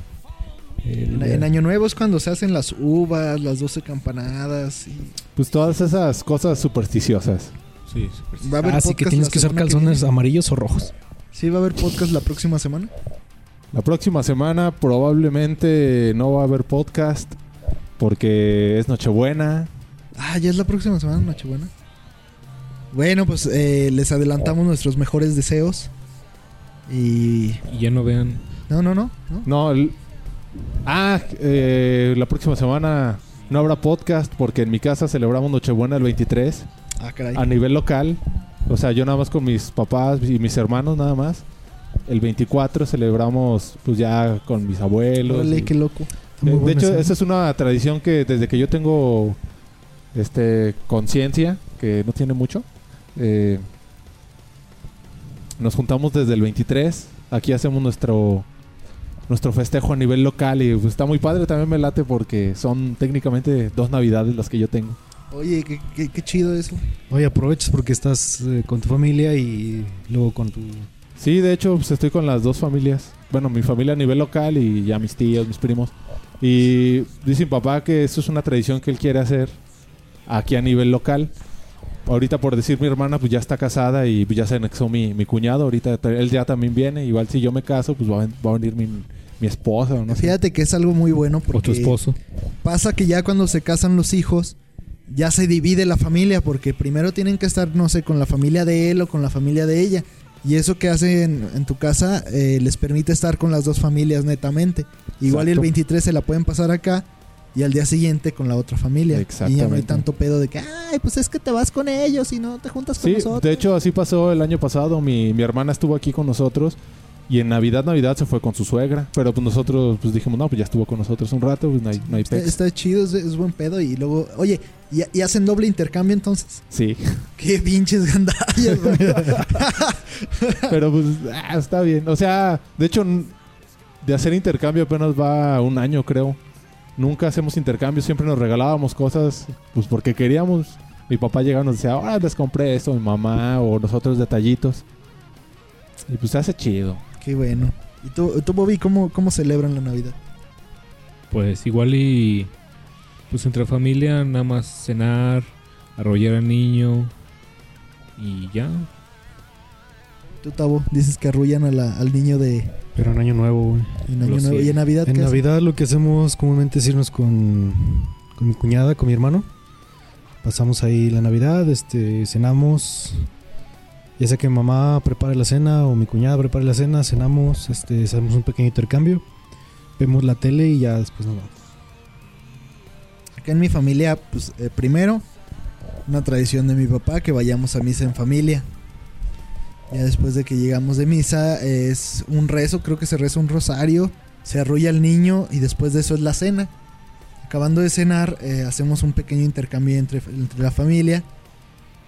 El En, día- en Año Nuevo es cuando se hacen las uvas, las 12 campanadas. Y pues todas esas cosas supersticiosas. Sí, va a haber Así Ah, que podcast tienes la que usar calzones amarillos o rojos. Sí, va a haber podcast la próxima semana. La próxima semana probablemente no va a haber podcast porque es Nochebuena. Ah, ya es la próxima semana, Nochebuena. Bueno, pues eh, les adelantamos nuestros mejores deseos. Y. Y ya no vean. No, no, no. no. No, el- ah, eh, la próxima semana no habrá podcast porque en mi casa celebramos Nochebuena el 23 Ah, caray. a nivel local. O sea, yo nada más con mis papás y mis hermanos nada más. El 24 celebramos pues ya con mis abuelos. Y- qué loco. Muy de, hecho, esa es una tradición que desde que yo tengo este conciencia, que no tiene mucho, eh, nos juntamos desde el 23. Aquí hacemos nuestro nuestro festejo a nivel local y pues, está muy padre. También me late porque son técnicamente dos navidades las que yo tengo. Oye, qué, qué- qué chido eso. Oye, aprovechas porque estás eh, con tu familia y luego con tu... Sí, de hecho, pues estoy con las dos familias. Bueno, mi familia a nivel local y ya mis tíos, mis primos. Y dice mi papá que eso es una tradición que él quiere hacer aquí a nivel local. Ahorita, por decir mi hermana, pues ya está casada y pues, ya se anexó mi, mi cuñado. Ahorita ta- él ya también viene. Igual si yo me caso, pues va a, va a venir mi, mi esposa o no sé. Fíjate que es algo muy bueno O tu porque esposo. pasa que ya cuando se casan los hijos, ya se divide la familia porque primero tienen que estar, no sé, con la familia de él o con la familia de ella. Y eso que hacen en tu casa eh, les permite estar con las dos familias netamente. Igual el Exacto. 23 se la pueden pasar acá y al día siguiente con la otra familia. Y ya no hay tanto pedo de que, ay, pues es que te vas con ellos y no te juntas con Sí, nosotros. de hecho así pasó el año pasado. Mi, mi hermana estuvo aquí con nosotros y en Navidad, Navidad se fue con su suegra. Pero pues nosotros pues dijimos, no, pues ya estuvo con nosotros un rato, pues no hay, no hay Está, está chido, es, es buen pedo. Y luego, oye, ¿y, y hacen doble intercambio entonces? Sí, Qué pinches gandallas, pero pues ah, está bien. O sea, de hecho, de hacer intercambio apenas va un año, creo. Nunca hacemos intercambio, siempre nos regalábamos cosas, pues porque queríamos. Mi papá llegaba y nos decía, ahora les compré esto, mi mamá, o nosotros detallitos. Y pues se hace chido. Qué bueno. ¿Y tú, tú Bobby, cómo, cómo celebran la Navidad? Pues igual y. Pues entre familia, nada más cenar, arrollar al niño. Y ya. Tú, Tabo, dices que arrullan a la- al niño de Pero en Año Nuevo, güey. en Año Lo Nuevo. ¿Y en Navidad En qué hacen? Navidad lo que hacemos comúnmente es irnos con, con mi cuñada, con mi hermano. Pasamos ahí la Navidad, este, cenamos. Ya sea que mamá prepare la cena o mi cuñada prepare la cena, cenamos, este, hacemos un pequeño intercambio. Vemos la tele y ya después nos vamos. Acá en mi familia, pues eh, primero, una tradición de mi papá que vayamos a misa en familia. Ya después de que llegamos de misa, es un rezo, creo que se reza un rosario, se arrulla al niño y después de eso es la cena. Acabando de cenar, eh, hacemos un pequeño intercambio entre la familia.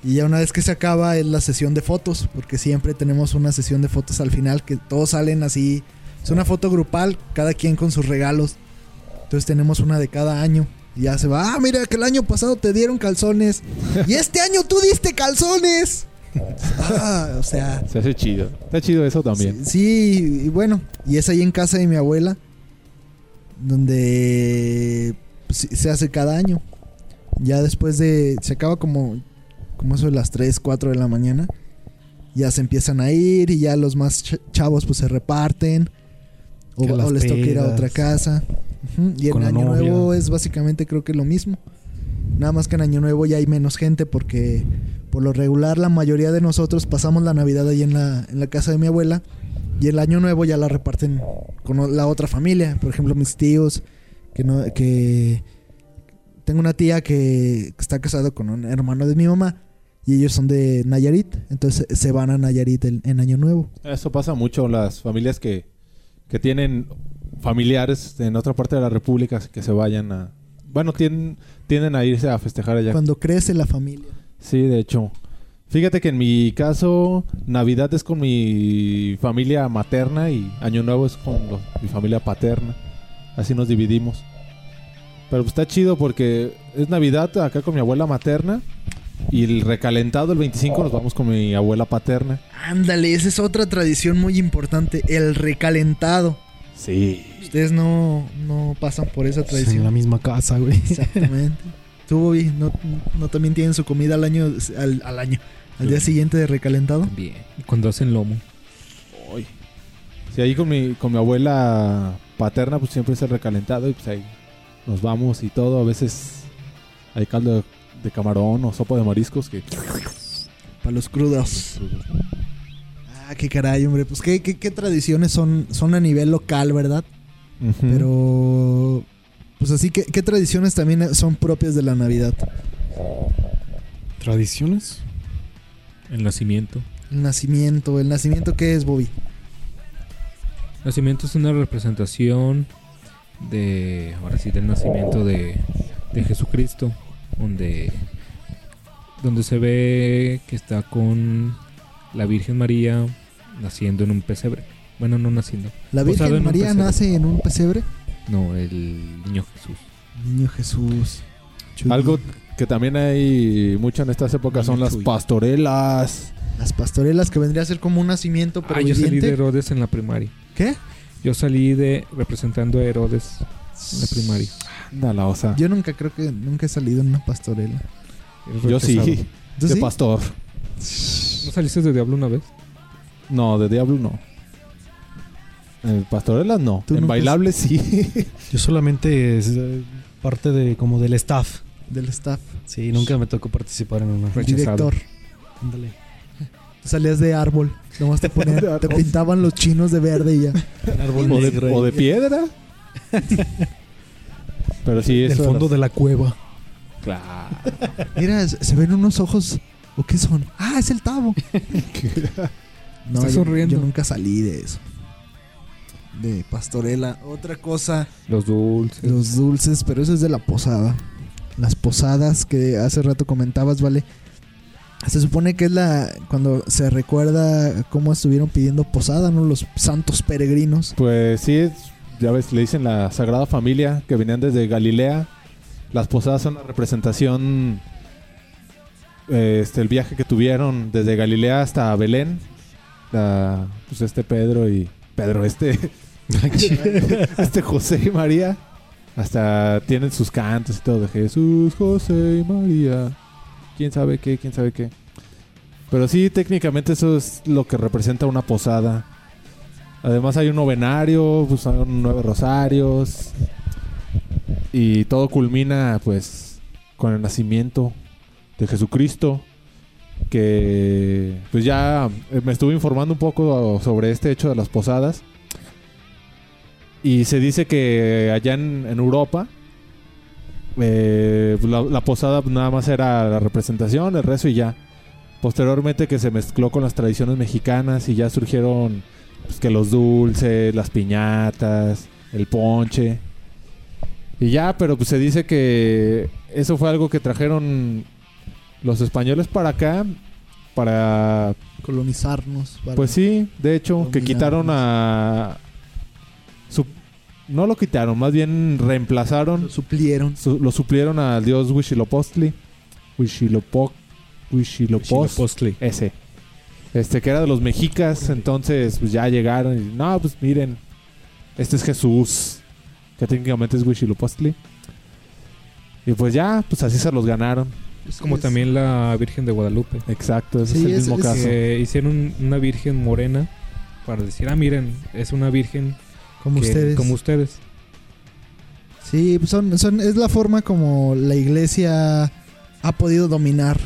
Y ya una vez que se acaba es la sesión de fotos, porque siempre tenemos una sesión de fotos al final que todos salen así. Es una foto grupal, cada quien con sus regalos. Entonces tenemos una de cada año. Y ya se va, ah, mira que el año pasado te dieron calzones. y este año tú diste calzones. Ah, o sea, Se hace chido. Está chido eso también. Sí, sí, y bueno, y es ahí en casa de mi abuela, donde pues, se hace cada año. Ya después de, se acaba como, como eso de las 3, 4 de la mañana, ya se empiezan a ir y ya los más ch- chavos pues se reparten, o, les toca ir a otra casa. Y en Año novia. Nuevo es básicamente creo que lo mismo. Nada más que en Año Nuevo ya hay menos gente porque por lo regular la mayoría de nosotros pasamos la Navidad ahí en la, en la casa de mi abuela y el Año Nuevo ya la reparten con la otra familia. Por ejemplo, mis tíos, que no, que tengo una tía que está casada con un hermano de mi mamá y ellos son de Nayarit, entonces se van a Nayarit en Año Nuevo. Eso pasa mucho las familias que, que tienen familiares en otra parte de la República que se vayan a... Bueno, tienden, tienden a irse a festejar allá. Cuando crece la familia. Sí, de hecho. Fíjate que en mi caso, Navidad es con mi familia materna y Año Nuevo es con los- mi familia paterna. Así nos dividimos. Pero pues está chido porque es Navidad acá con mi abuela materna y el recalentado el 25 nos vamos con mi abuela paterna. Ándale, esa es otra tradición muy importante, el recalentado. Sí. Ustedes no, no pasan por esa En la tradición. misma casa, güey. Exactamente. Tú, Bobby, ¿no, no también tienen su comida al año, al, al año, al día siguiente de recalentado? También. Cuando hacen lomo. Uy. Sí, ahí con mi, con mi abuela paterna pues siempre es el recalentado y pues ahí nos vamos y todo. A veces hay caldo de, de camarón o sopa de mariscos que... Para los crudos. Ah, qué caray, hombre. Pues qué, qué, qué tradiciones son, son a nivel local, ¿verdad? Pero... Pues así, ¿qué, ¿qué tradiciones también son propias de la Navidad? ¿Tradiciones? El nacimiento. El nacimiento. ¿El nacimiento qué es, Bobby? Nacimiento es una representación de, ahora sí, del nacimiento de, de Jesucristo, donde, donde se ve que está con la Virgen María naciendo en un pesebre. Bueno, no naciendo, ¿La Virgen María nace en un pesebre? no, el niño Jesús. Niño Jesús. Chuy. Algo que también hay mucho en estas épocas son las Chuy. pastorelas. Las pastorelas que vendría a ser como un nacimiento, pero Ah, yo salí de Herodes en la primaria. ¿Qué? Yo salí de representando a Herodes en la primaria. Anda la osa. Yo nunca creo que nunca he salido en una pastorela. Yo sí, rechazado. ¿Tú de sí? pastor. ¿No saliste de Diablo una vez? No, de diablo no. En pastorelas no. ¿Tú En bailables sí. Yo solamente es eh, parte de como del staff. Del staff. Sí, nunca me tocó participar en una. Rechazado. Director. Ándale. Salías de árbol. Nomás te ponían, te pintaban los chinos de verde y ya. Árbol o, de, o de piedra. Pero sí, Del eso. fondo de la cueva. Claro. Mira, se ven unos ojos. ¿O qué son? Ah, es el tabo. No, Está yo, sonriendo. yo nunca salí de eso. De pastorela. Otra cosa, Los dulces. los dulces, pero eso es de la posada. Las posadas que hace rato comentabas, ¿vale? Se supone que es la cuando se recuerda cómo estuvieron pidiendo posada, ¿no? Los santos peregrinos. Pues sí, es- ya ves, le dicen la Sagrada Familia que venían desde Galilea. Las posadas son la representación, eh, este, el viaje que tuvieron desde Galilea hasta Belén. La- pues este Pedro y Pedro, este, este José y María. Hasta tienen sus cantos y todo de Jesús, José y María. Quién sabe qué, quién sabe qué. Pero sí, técnicamente eso es lo que representa una posada. Además hay un novenario, pues son nueve rosarios. Y todo culmina pues con el nacimiento de Jesucristo. Que pues ya eh, me estuve informando un poco sobre este hecho de las posadas. Y se dice que allá en, Europa eh, la posada nada más era la representación, el rezo y ya. Posteriormente que se mezcló con las tradiciones mexicanas y ya surgieron pues, que los dulces, las piñatas, el ponche. Y ya, pero pues se dice que eso fue algo que trajeron los españoles para acá para Colonizarnos. para- pues sí, de hecho, que quitaron a su- no lo quitaron, más bien reemplazaron Lo suplieron. su- lo suplieron al dios. Huitzilopochtli. Huitzilopochtli. Huitzilopochtli. Ese. Este, que era de los mexicas. Entonces, pues ya llegaron y, no, pues miren, este es Jesús. Que técnicamente es Huitzilopochtli. Y pues ya, pues así se los ganaron. Es como Es- también la Virgen de Guadalupe. Exacto, ese Sí, es el es- mismo es- caso. Que hicieron un- una Virgen morena para decir, ah, miren, es una Virgen Como que- ustedes. como ustedes. Sí, pues son, son, es la forma como la iglesia ha podido dominar.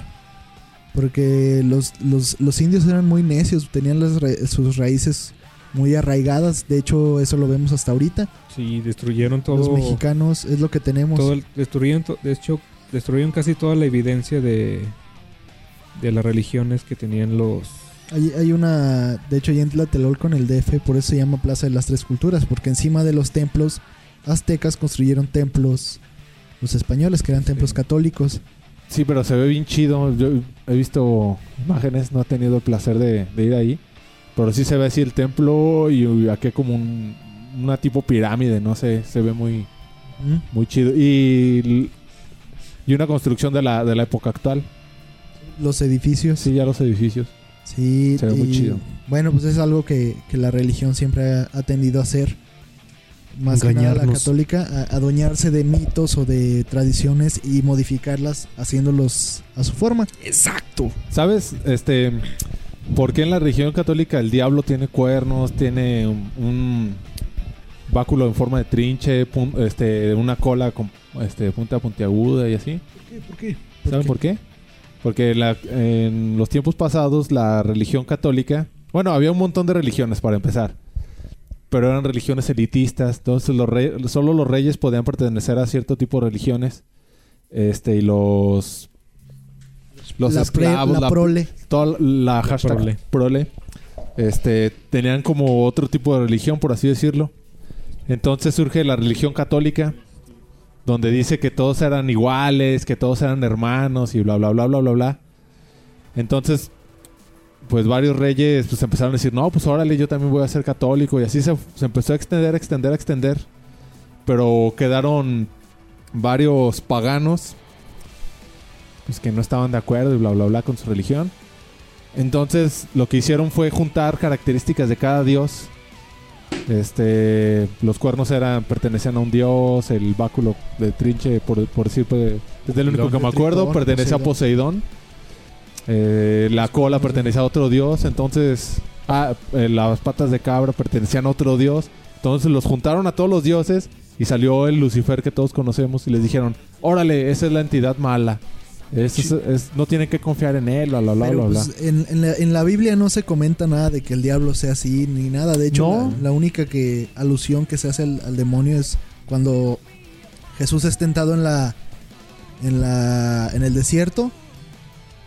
Porque los, los, los indios eran muy necios, tenían las ra- sus raíces muy arraigadas. De hecho, eso lo vemos hasta ahorita. Sí, destruyeron todo. Los mexicanos es lo que tenemos. todo el- destruyeron, to- de hecho, destruyeron casi toda la evidencia de, de las religiones que tenían los... Hay, hay una, de hecho, ya en Tlatelolco, en el DF, por eso se llama Plaza de las Tres Culturas, porque encima de los templos aztecas construyeron templos los españoles, que eran templos Sí. católicos. Sí, pero se ve bien chido. Yo he visto imágenes, no he tenido el placer de, de ir ahí. Pero sí se ve así el templo y aquí como un, una tipo pirámide, no sé, se ve muy, ¿Mm? muy chido. Y, y una construcción de la, de la época actual. Los edificios. Sí, ya los edificios. Sí, Se ve muy chido. Bueno, pues es algo que, que la religión siempre ha, ha tendido a hacer. Más que nada la católica, a adueñarse de mitos o de tradiciones y modificarlas haciéndolos a su forma. Exacto. ¿Sabes? Este, ¿por qué en la religión católica el diablo tiene cuernos, tiene un, un báculo en forma de trinche, pun- este, una cola con este, punta puntiaguda y así? ¿Por qué? ¿Saben por qué? Porque la- en los tiempos pasados la religión católica, bueno, había un montón de religiones para empezar, pero eran religiones elitistas, entonces los rey- solo los reyes podían pertenecer a cierto tipo de religiones, este y los los la, pre- esclavos, la la, prole. toda la hashtag prole. prole. este, tenían como otro tipo de religión, por así decirlo. Entonces surge la religión católica, donde dice que todos eran iguales, que todos eran hermanos y bla, bla, bla, bla, bla, bla. Entonces, pues varios reyes pues empezaron a decir, no, pues órale, yo también voy a ser católico. Y así se, se empezó a extender, a extender, a extender. Pero quedaron varios paganos pues que no estaban de acuerdo y bla bla bla con su religión. Entonces lo que hicieron fue juntar características de cada dios. Este, los cuernos eran pertenecían a un dios, el báculo de trinche por, por decir pues, es el único que me acuerdo, pertenece a Poseidón. Eh, la cola pertenecía a otro dios, entonces ah, eh, las patas de cabra pertenecían a otro dios. Entonces los juntaron a todos los dioses y salió el Lucifer que todos conocemos y les dijeron, órale, esa es la entidad mala. Es- es- es- no tienen que confiar en él, bla, bla, bla, Pero bla, bla. en, en la, en la Biblia no se comenta nada de que el diablo sea así ni nada. De hecho, No. la, la única que alusión que se hace al, al demonio es cuando Jesús es tentado en la en la en el desierto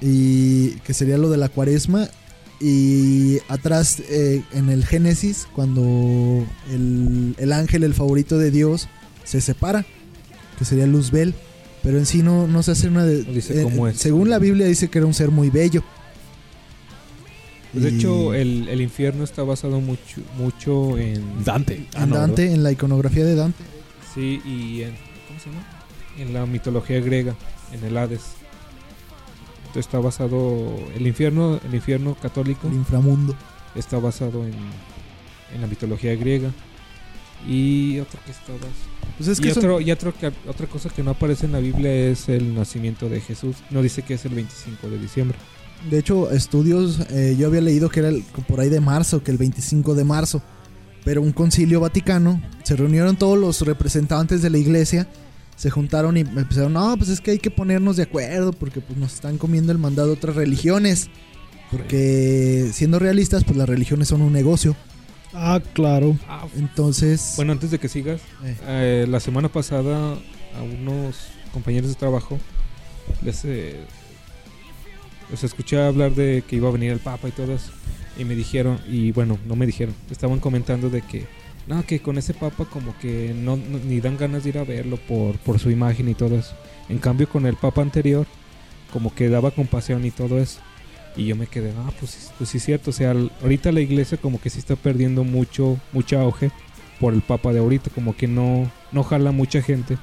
y que sería lo de la cuaresma y atrás eh, en el Génesis cuando el, el ángel el favorito de Dios se separa que sería Luzbel pero en sí no, no se hace una de, dice eh, cómo es. según la Biblia dice que era un ser muy bello Pues, de hecho, el, el infierno está basado mucho, mucho en... Dante. en Dante en la iconografía de Dante Sí, y en... ¿Cómo se llama? En la mitología griega, en el Hades. Está basado... El infierno, el infierno católico el inframundo está basado en, en la mitología griega. Y otro que está basado... pues es y que son- otro, y otro que, otra cosa que no aparece en la Biblia es el nacimiento de Jesús. No dice que es el 25 de diciembre. De hecho, estudios, eh, yo había leído que era el- por ahí de marzo, que el 25 de marzo. Pero un concilio vaticano, se reunieron todos los representantes de la iglesia, se juntaron y empezaron, no, pues es que hay que ponernos de acuerdo porque pues nos están comiendo el mandado otras religiones. Porque siendo realistas, pues las religiones son un negocio. Ah, claro. Entonces, Bueno, antes de que sigas, eh, eh, la semana pasada a unos compañeros de trabajo les, eh, les escuché hablar de que iba a venir el Papa y todo eso. Y me dijeron, y bueno, no me dijeron, estaban comentando de que, no, que con ese Papa como que no, no- ni dan ganas de ir a verlo por, por su imagen y todo eso. En cambio con el Papa anterior, como que daba compasión y todo eso. Y yo me quedé, ah, pues, sí- pues sí es cierto, o sea, ahorita la iglesia como que sí está perdiendo mucho, mucho auge por el Papa de ahorita, como que no, no jala mucha gente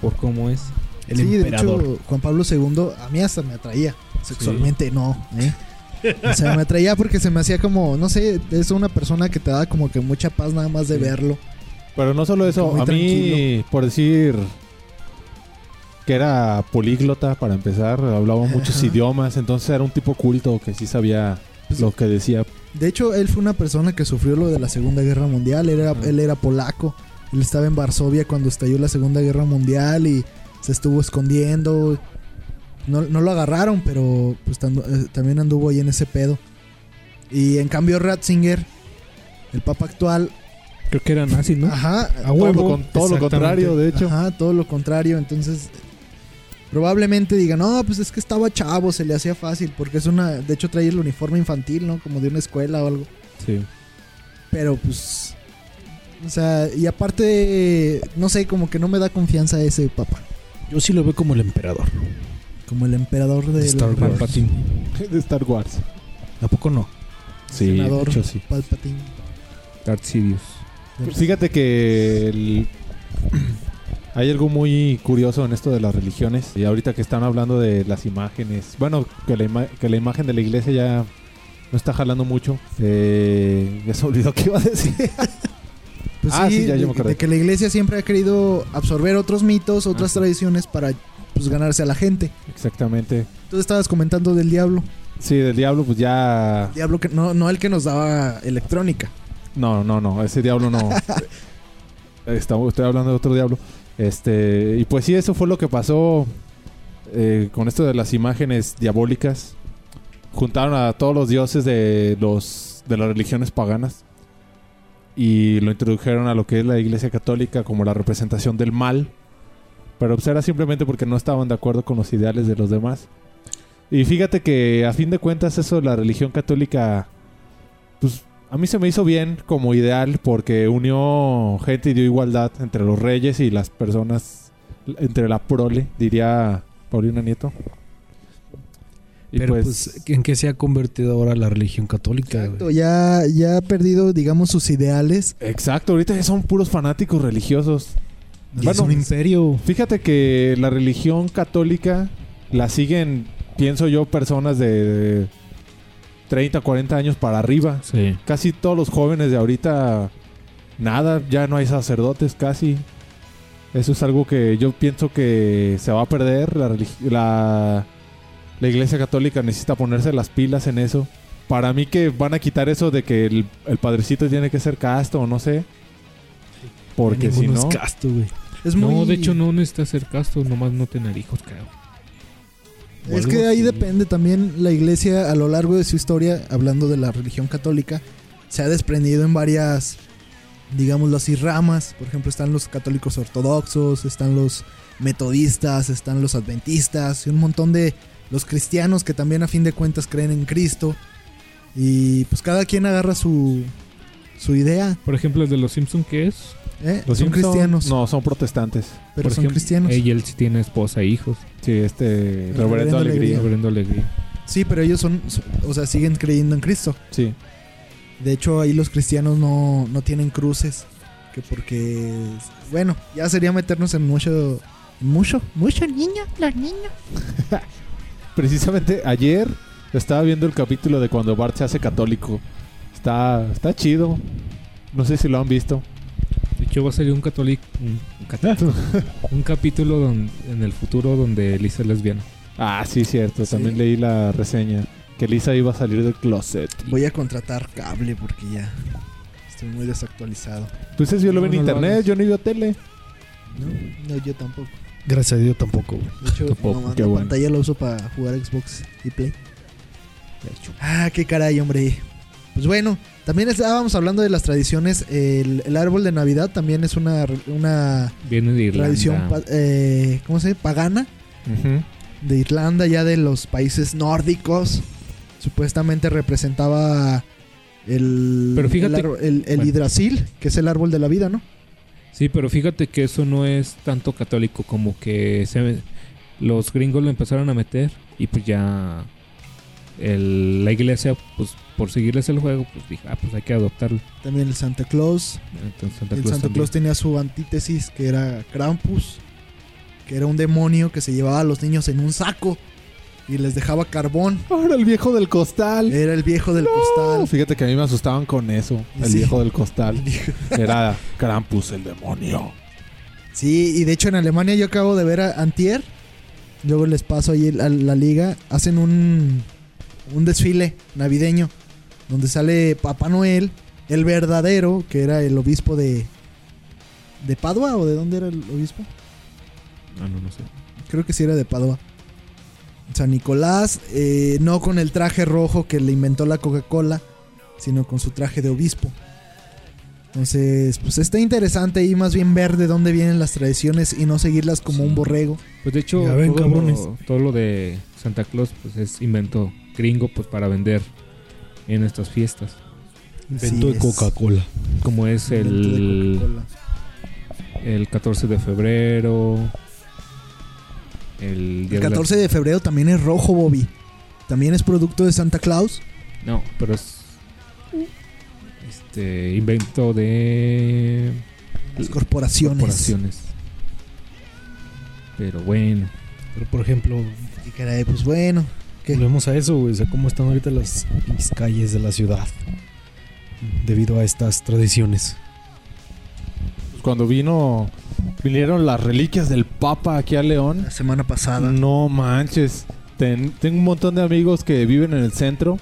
por cómo es. El sí, emperador. de hecho, Juan Pablo II a mí hasta me atraía. Sexualmente no, ¿eh? O sea, me atraía porque se me hacía como, no sé, es una persona que te da como que mucha paz nada más de verlo. Pero no solo eso, a mí, tranquilo. por decir que era políglota para empezar, hablaba muchos Ajá. idiomas, entonces era un tipo culto que sí sabía Pues, lo que decía. De hecho, él fue una persona que sufrió lo de la Segunda Guerra Mundial. Él era, él era polaco. Él estaba en Varsovia cuando estalló la Segunda Guerra Mundial y se estuvo escondiendo. No, no lo agarraron, pero pues tando- eh, también anduvo ahí en ese pedo. Y en cambio Ratzinger, el papa actual, Creo que era nazi, ¿no? ajá, A Todo, huevo. con- todo lo contrario, de hecho. Ajá, todo lo contrario. Entonces, probablemente digan, no, pues es que estaba chavo, se le hacía fácil, porque es una, de hecho trae el uniforme infantil, ¿no? Como de una escuela o algo. Sí. Pero pues, o sea, y aparte, no sé, como que no me da confianza ese papa. Yo sí lo veo como el emperador. Como el emperador de Star Wars. Palpatine. De Star Wars. ¿A poco no? Sí, senador de hecho sí. Palpatine. Darth Sidious. Fíjate que el- hay algo muy curioso en esto de las religiones. Y ahorita que están hablando de las imágenes. Bueno, que la, ima- que la imagen de la iglesia ya no está jalando mucho. Eh, ya se olvidó qué iba a decir. Pues Ah, sí, sí, ya, de, me acordé. de que la iglesia siempre ha querido absorber otros mitos, otras tradiciones para pues ganarse a la gente. Exactamente. Tú estabas comentando del diablo. Sí, del diablo, pues ya. Diablo que no, no el que nos daba electrónica. No, no, no, ese diablo no. Estamos, estoy hablando de otro diablo. Este, y pues sí, eso fue lo que pasó eh, con esto de las imágenes diabólicas. Juntaron a todos los dioses de los de las religiones paganas y lo introdujeron a lo que es la Iglesia Católica como la representación del mal. Pero pues era simplemente porque no estaban de acuerdo con los ideales de los demás. Y fíjate que a fin de cuentas eso de la religión católica pues a mí se me hizo bien como ideal porque unió gente y dio igualdad entre los reyes y las personas, entre la prole, diría Paulina Nieto. Y Pero pues, ¿en qué se ha convertido ahora la religión católica? Exacto, ya, ya ha perdido, digamos, sus ideales. Exacto, ahorita ya son puros fanáticos religiosos. Y Bueno, es un imperio. Fíjate que la religión católica la siguen, pienso yo, personas de 30, 40 años para arriba. Sí. Casi todos los jóvenes de ahorita, nada, ya no hay sacerdotes casi. Eso es algo que yo pienso que se va a perder. La, la, la iglesia católica necesita ponerse las pilas en eso. Para mí que van a quitar eso de que el, el padrecito tiene que ser casto o no sé. Porque si no... es casto, güey. Es No, muy... de hecho no necesitas ser casto, nomás no tener hijos, creo. O Es que ahí así. depende también la iglesia a lo largo de su historia, hablando de la religión católica, se ha desprendido en varias, digámoslo así, ramas. Por ejemplo, están los católicos ortodoxos, están los metodistas, están los adventistas y un montón de los cristianos que también a fin de cuentas creen en Cristo. Y pues cada quien agarra su, su idea. Por ejemplo, el de los Simpson ¿qué es? ¿Eh? Los son Simpson- cristianos, No, son protestantes. pero Por son ejemplo, cristianos. Ey, él sí tiene esposa e hijos. Sí, este... El Reverendo Reverendo Alegría. Alegría. Reverendo Alegría. Sí, pero ellos son, son- o sea, siguen creyendo en Cristo. Sí. De hecho, ahí los cristianos no, no tienen cruces. Que porque, bueno, ya sería meternos en mucho, mucho, mucho niño, los niños. Precisamente ayer estaba viendo el capítulo de cuando Bart se hace católico. Está, está chido. No sé si lo han visto. De hecho, va a salir un católico. Un, un católico, un capítulo don- en el futuro donde Lisa es lesbiana. Ah, sí, cierto. Sí. También leí la reseña. Que Lisa iba a salir del closet. Voy a contratar cable porque ya estoy muy desactualizado. Pues eso yo lo No, vi en no internet. yo no veo tele. No, no yo tampoco. Gracias a Dios tampoco, güey. De hecho, Tampoco, nomás qué la bueno. pantalla la uso para jugar Xbox y Play. Ah, qué caray, hombre. Pues bueno, también estábamos hablando de las tradiciones. El, el árbol de Navidad también es una, una Viene de Irlanda. tradición, eh, ¿cómo se dice? Pagana. de Irlanda, ya de los países nórdicos. Supuestamente representaba el, Pero fíjate- el, el, el bueno. hidrasil, que es el árbol de la vida, ¿no? Sí, pero fíjate que eso no es tanto católico como que se, los gringos lo empezaron a meter y pues ya el- la iglesia, pues por seguirles el juego, pues dijo, ah, pues hay que adoptarlo. También el Santa Claus. Entonces Santa el Claus Santa también. Claus tenía su antítesis, que era Krampus, que era un demonio que se llevaba a los niños en un saco. y les dejaba carbón. Ahora el viejo del costal. Era el viejo del No, costal. Fíjate que a mí me asustaban con eso. El Sí. viejo del costal. Era Krampus, el demonio. Sí, y de hecho en Alemania yo acabo de ver a Antier. Luego les paso ahí a la liga. Hacen un, un desfile navideño donde sale Papá Noel, el verdadero, que era el obispo de, de Padua o de dónde era el obispo. Ah, no, no sé. Creo que sí era de Padua. San Nicolás, eh, no con el traje rojo que le inventó la Coca-Cola, sino con su traje de obispo. Entonces, pues está interesante ahí más bien ver de dónde vienen las tradiciones y no seguirlas como Sí. un borrego. Pues de hecho, ven, todo, lo, todo lo de Santa Claus pues es invento gringo pues para vender en estas fiestas. Invento Así de. Coca-Cola. Como es el, Coca-Cola. el 14 de febrero. El, día El de la- 14 de febrero también es rojo, Bobby. También es producto de Santa Claus. No, pero es este invento de Las corporaciones. corporaciones. Pero bueno, Pero por ejemplo, Y caray, pues bueno. ¿Qué? volvemos a eso, güey. O sea, cómo están ahorita las calles de la ciudad. Debido a estas tradiciones. Pues cuando vino, vinieron las reliquias del Papa aquí a León. La semana pasada. No manches. Ten- tengo un montón de amigos que viven en el centro.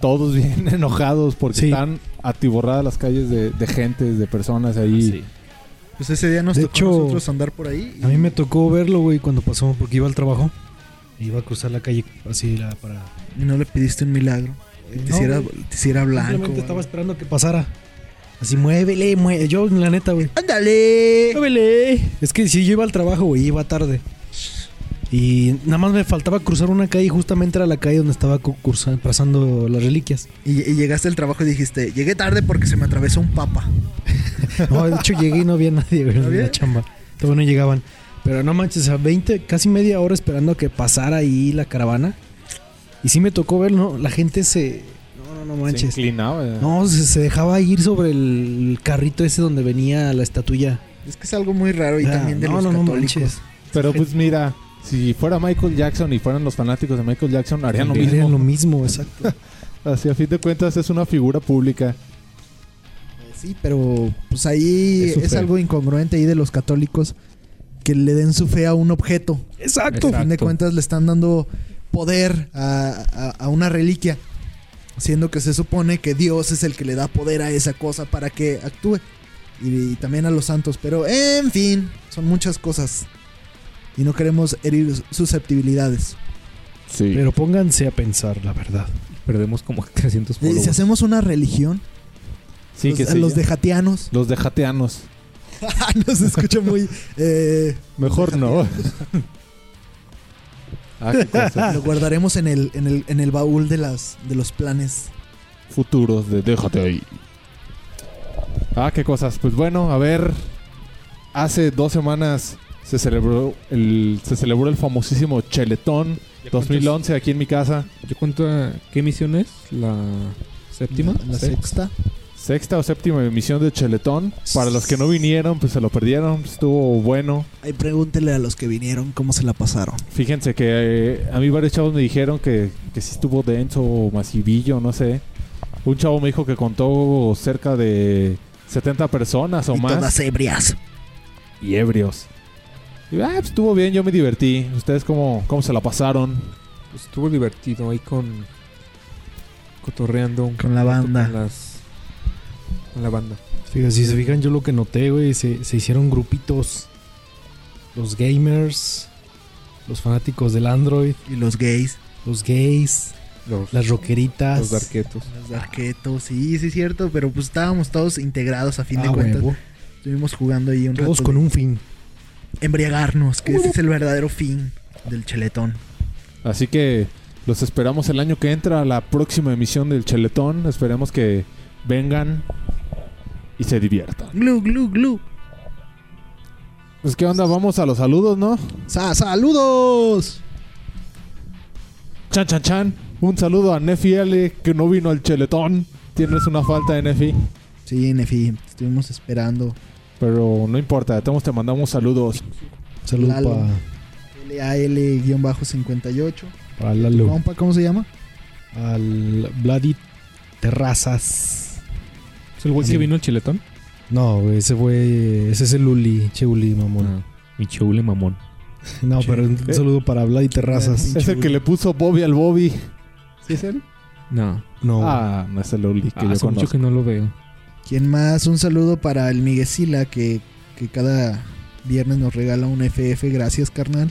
Todos bien enojados porque Sí. están atiborradas las calles de, de gente, de personas ahí. sí. Pues ese día nos De tocó hecho, a nosotros andar por ahí. y- A mí me tocó verlo, güey, cuando pasó, porque iba al trabajo. Iba a cruzar la calle así la, para... Y no le pediste un milagro. Que te, No, hiciera, te hiciera blanco. Simplemente estaba esperando que pasara. Así, muévele, muévele. Yo, la neta, güey. ¡Ándale! Muévele. Es que si yo iba al trabajo, güey, iba tarde. Y nada más me faltaba cruzar una calle y justamente era la calle donde estaba cu- cursa- pasando las reliquias. Y, y llegaste al trabajo y dijiste, llegué tarde porque se me atravesó un papa. No, de hecho llegué y no había nadie, güey, ¿No en la chamba. Todavía no llegaban. Pero no manches, a 20, casi media hora esperando a que pasara ahí la caravana. Y sí me tocó ver, ¿no? La gente se... No, no, no Se manches. inclinaba. No, se, se dejaba ir sobre el carrito ese donde venía la estatuilla. Es que es algo muy raro y Ah, también de no, los no, no católicos. manches. Pero pues mira, si fuera Michael Jackson y fueran los fanáticos de Michael Jackson, harían lo mismo. Harían lo mismo, exacto. Así a fin de cuentas es una figura pública. Sí, pero pues ahí Es algo incongruente ahí de los católicos que le den su fe a un objeto. Exacto. A fin de cuentas le están dando poder a, a- a una reliquia, siendo que se supone que Dios es el que le da poder a esa cosa para que actúe. Y, y también a los santos, pero en fin, son muchas cosas. Y no queremos herir susceptibilidades. Sí. Pero pónganse a pensar, la verdad. perdemos como 300 Eh, followers. Si hacemos una religión, sí, los, que a sí. los de jatianos, Los de jateanos. nos escucha muy... eh, Mejor no. ah, qué cosas. lo guardaremos en el, en el, en el baúl de, las, de los planes. Futuros de déjate ahí. Ah, qué cosas. Pues bueno, a ver. Hace dos semanas se celebró el, se celebró el famosísimo Cheletón 2011 aquí en mi casa. ¿Yo cuento qué emisión es? ¿La séptima? La, la ¿Sex? sexta. Sexta o séptima emisión de Cheletón. Para los que no vinieron, pues se lo perdieron. Estuvo bueno. Ahí pregúntele a los que vinieron cómo se la pasaron. Fíjense que eh, a mí varios chavos me dijeron que, que sí estuvo denso o masivillo, no sé. Un chavo me dijo que contó cerca de 70 personas o y más. todas ebrias. y ebrios. Y, ah, pues, estuvo bien, yo me divertí. ¿Ustedes cómo, cómo se la pasaron? Pues estuvo divertido ahí con. cotorreando. Con la banda. Con, las, la banda. Fíjate, si se fijan, yo lo que noté, güey, se, se hicieron grupitos. Los gamers, los fanáticos del Android, Y los gays. los gays, Los, las rockeritas. los darquetos. Los darquetos. Sí, sí es cierto. Pero pues estábamos todos integrados a fin de Ah, cuentas. huevo. Estuvimos jugando ahí un Todos rato con de un fin. Embriagarnos. Que ese es el verdadero fin del cheletón. Así que los esperamos el año que entra, la próxima emisión del Cheletón. Esperemos que vengan y se diviertan. Glu, glu, glu. Pues qué onda, vamos a los saludos, ¿no? Sa- ¡Saludos! Chan, chan, chan. Un saludo a Nefi L, que no vino al Cheletón. Tienes una falta de Nefi. Sí, Nefi. Estuvimos esperando. Pero no importa, de todos modos te mandamos saludos. Salud Lalo. para LAL-58. Para Lalo. ¿cómo se llama? Al Vladi Terrazas. ¿Es el güey Sí. que vino el chiletón? No, güey, ese fue. Ese es el Uli, Che Uli, mamón. Ah, mi cheule mamón. No, pero un Eh. saludo para Vladi Terrazas. Eh, Es el que le puso Bobby al Bobby. ¿Sí es él? No. No. Ah, no es el Uli que Ah, yo hace mucho conozco. que no lo veo. ¿Quién más? Un saludo para el Miguesila que, que cada viernes nos regala un FF. Gracias, carnal.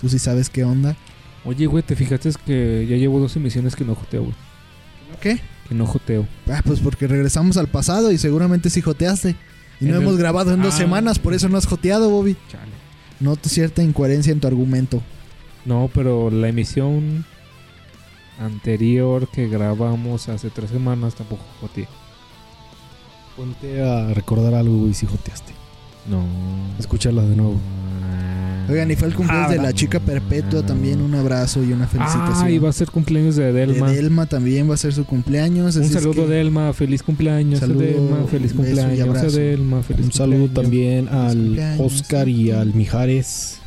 Tú sí sabes qué onda. Oye, güey, ¿te fijaste que ya llevo dos emisiones que no joteo, güey? ¿Qué? Que no joteo. Ah, pues porque regresamos al pasado y seguramente sí joteaste. Y no el- hemos grabado en dos Ah. semanas, por eso no has joteado, Bobby. Chale. Noto cierta incoherencia en tu argumento. No, pero la emisión anterior que grabamos hace tres semanas tampoco joteé. Ponte a recordar algo, güey, si joteaste. No. Escúchala de nuevo. Oigan, y fue el cumpleaños de la chica perpetua también. Un abrazo y una felicitación. Ah, y va a ser cumpleaños de De Delma. Delma también va a ser su cumpleaños. Un saludo que- Delma, feliz cumpleaños. Saludo, Delma, feliz cumpleaños. Delma, feliz Un saludo cumpleaños. también al Oscar y al Mijares.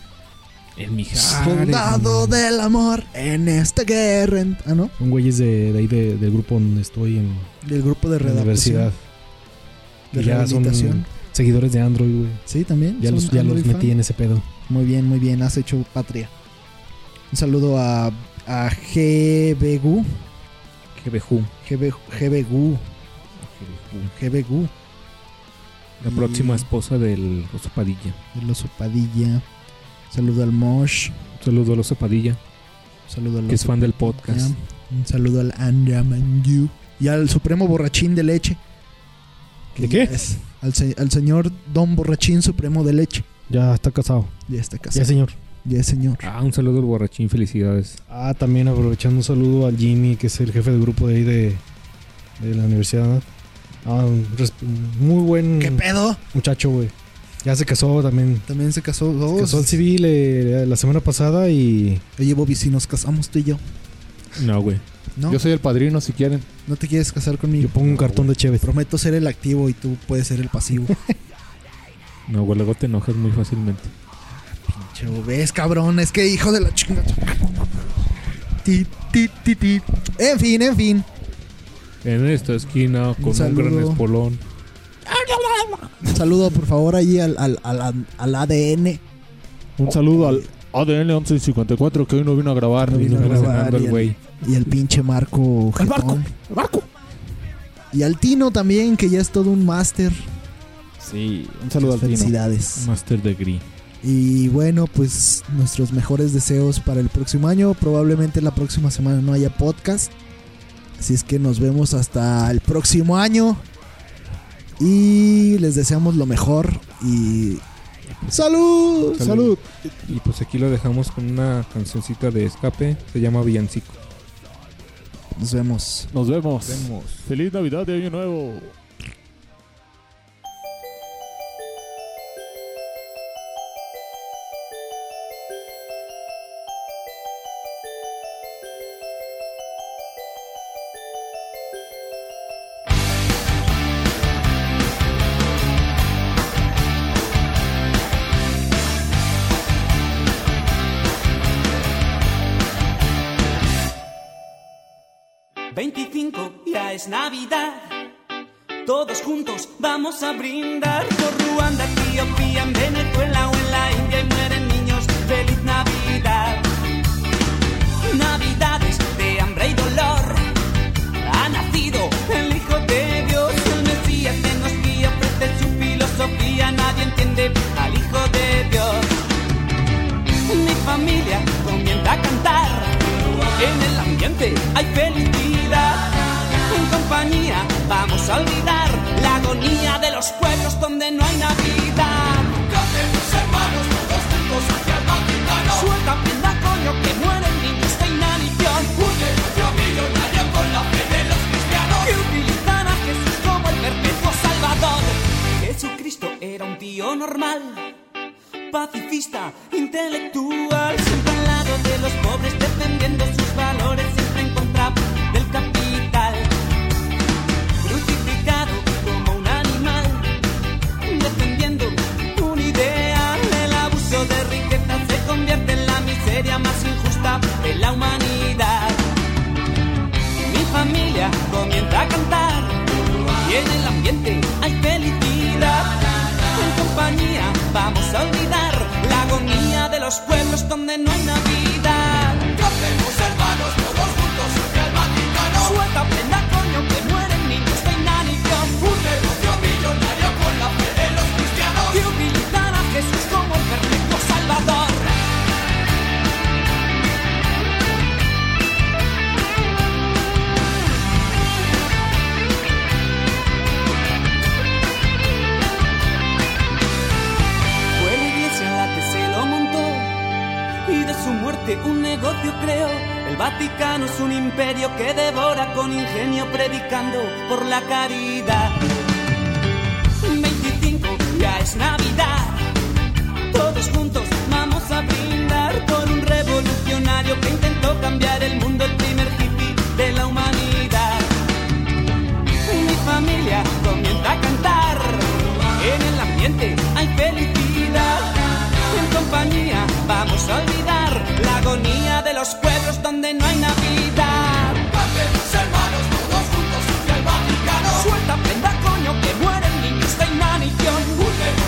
El Mijares. Soldado del amor en esta guerra. en- Ah, ¿no? Son güeyes de, de ahí de- del grupo donde estoy en Del grupo de la redacción. universidad. De ya son seguidores de Android, güey. Sí, también. Ya son los, ya los Android metí fan. en ese pedo. Muy bien, muy bien. Has hecho patria. Un saludo a, a GBGU. Jebejú. GB, GBGU. GBGU. La Y- próxima esposa del Oso Padilla. El oso Padilla. Saludo al Mosh. Un saludo al Oso Padilla, Saludo al que es fan del podcast. Un saludo al Andamanyu. Y al supremo borrachín de leche. ¿De qué? es- al, al señor Don Borrachín Supremo de Leche. Ya está casado. Ya está Ya, casado. señor. Ya señor. Ah, un saludo al borrachín, felicidades. Ah, también aprovechando un saludo al Jimmy, que es el jefe del grupo de ahí de, de la universidad. Ah, un muy buen ¿Qué pedo? muchacho, güey. Ya se casó también. También se casó. Se Oh, casó al civil eh, la semana pasada y Oye, Bobby, si nos casamos tú y yo. No, güey. ¿No? Yo soy el padrino si quieren. ¿No te quieres casar conmigo? yo pongo un cartón de Chévez. Prometo ser el activo y tú puedes ser el pasivo. No, güey, luego te enojas muy fácilmente. Chavo, ves, cabrón, es que hijo de la chingada. Ti, ti, ti, ti. En fin, en fin. En esta esquina, con un, gran espolón. Un saludo, por favor, ahí al, al, al, al ADN. Un saludo al ADN 1154 que hoy no vino a grabar. No vino a grabar, y el. Y el pinche Marco. ¡El barco! Jetón. ¡El barco! Y al Tino también, que ya es todo un máster. Sí, un saludo al Tino. Felicidades. Master Degree. Y bueno, pues nuestros mejores deseos para el próximo año. Probablemente la próxima semana no haya podcast. Así es que nos vemos hasta el próximo año. Y les deseamos lo mejor. Y. ¡Salud! Salud. ¡Salud! Y pues aquí lo dejamos con una cancioncita de escape. Se llama Villancico. Nos vemos. Nos vemos. Vemos. Feliz Navidad y Año Nuevo. Navidad. Todos juntos vamos a brindar por Ruanda, Etiopía, en Venezuela o en la India y mueren negocio creo. El Vaticano es un imperio que devora con ingenio predicando por la caridad. 25 ya es Navidad. Todos juntos vamos a brindar con un revolucionario que intentó cambiar el mundo, el primer hippie de la humanidad. Mi familia comienza a cantar. En el ambiente hay felicidad. Vamos a olvidar la agonía de los pueblos donde no hay Navidad. Cantemos hermanos, todos juntos, hacia el Vaticano. Suelta prenda, coño, que mueren niños de inanición.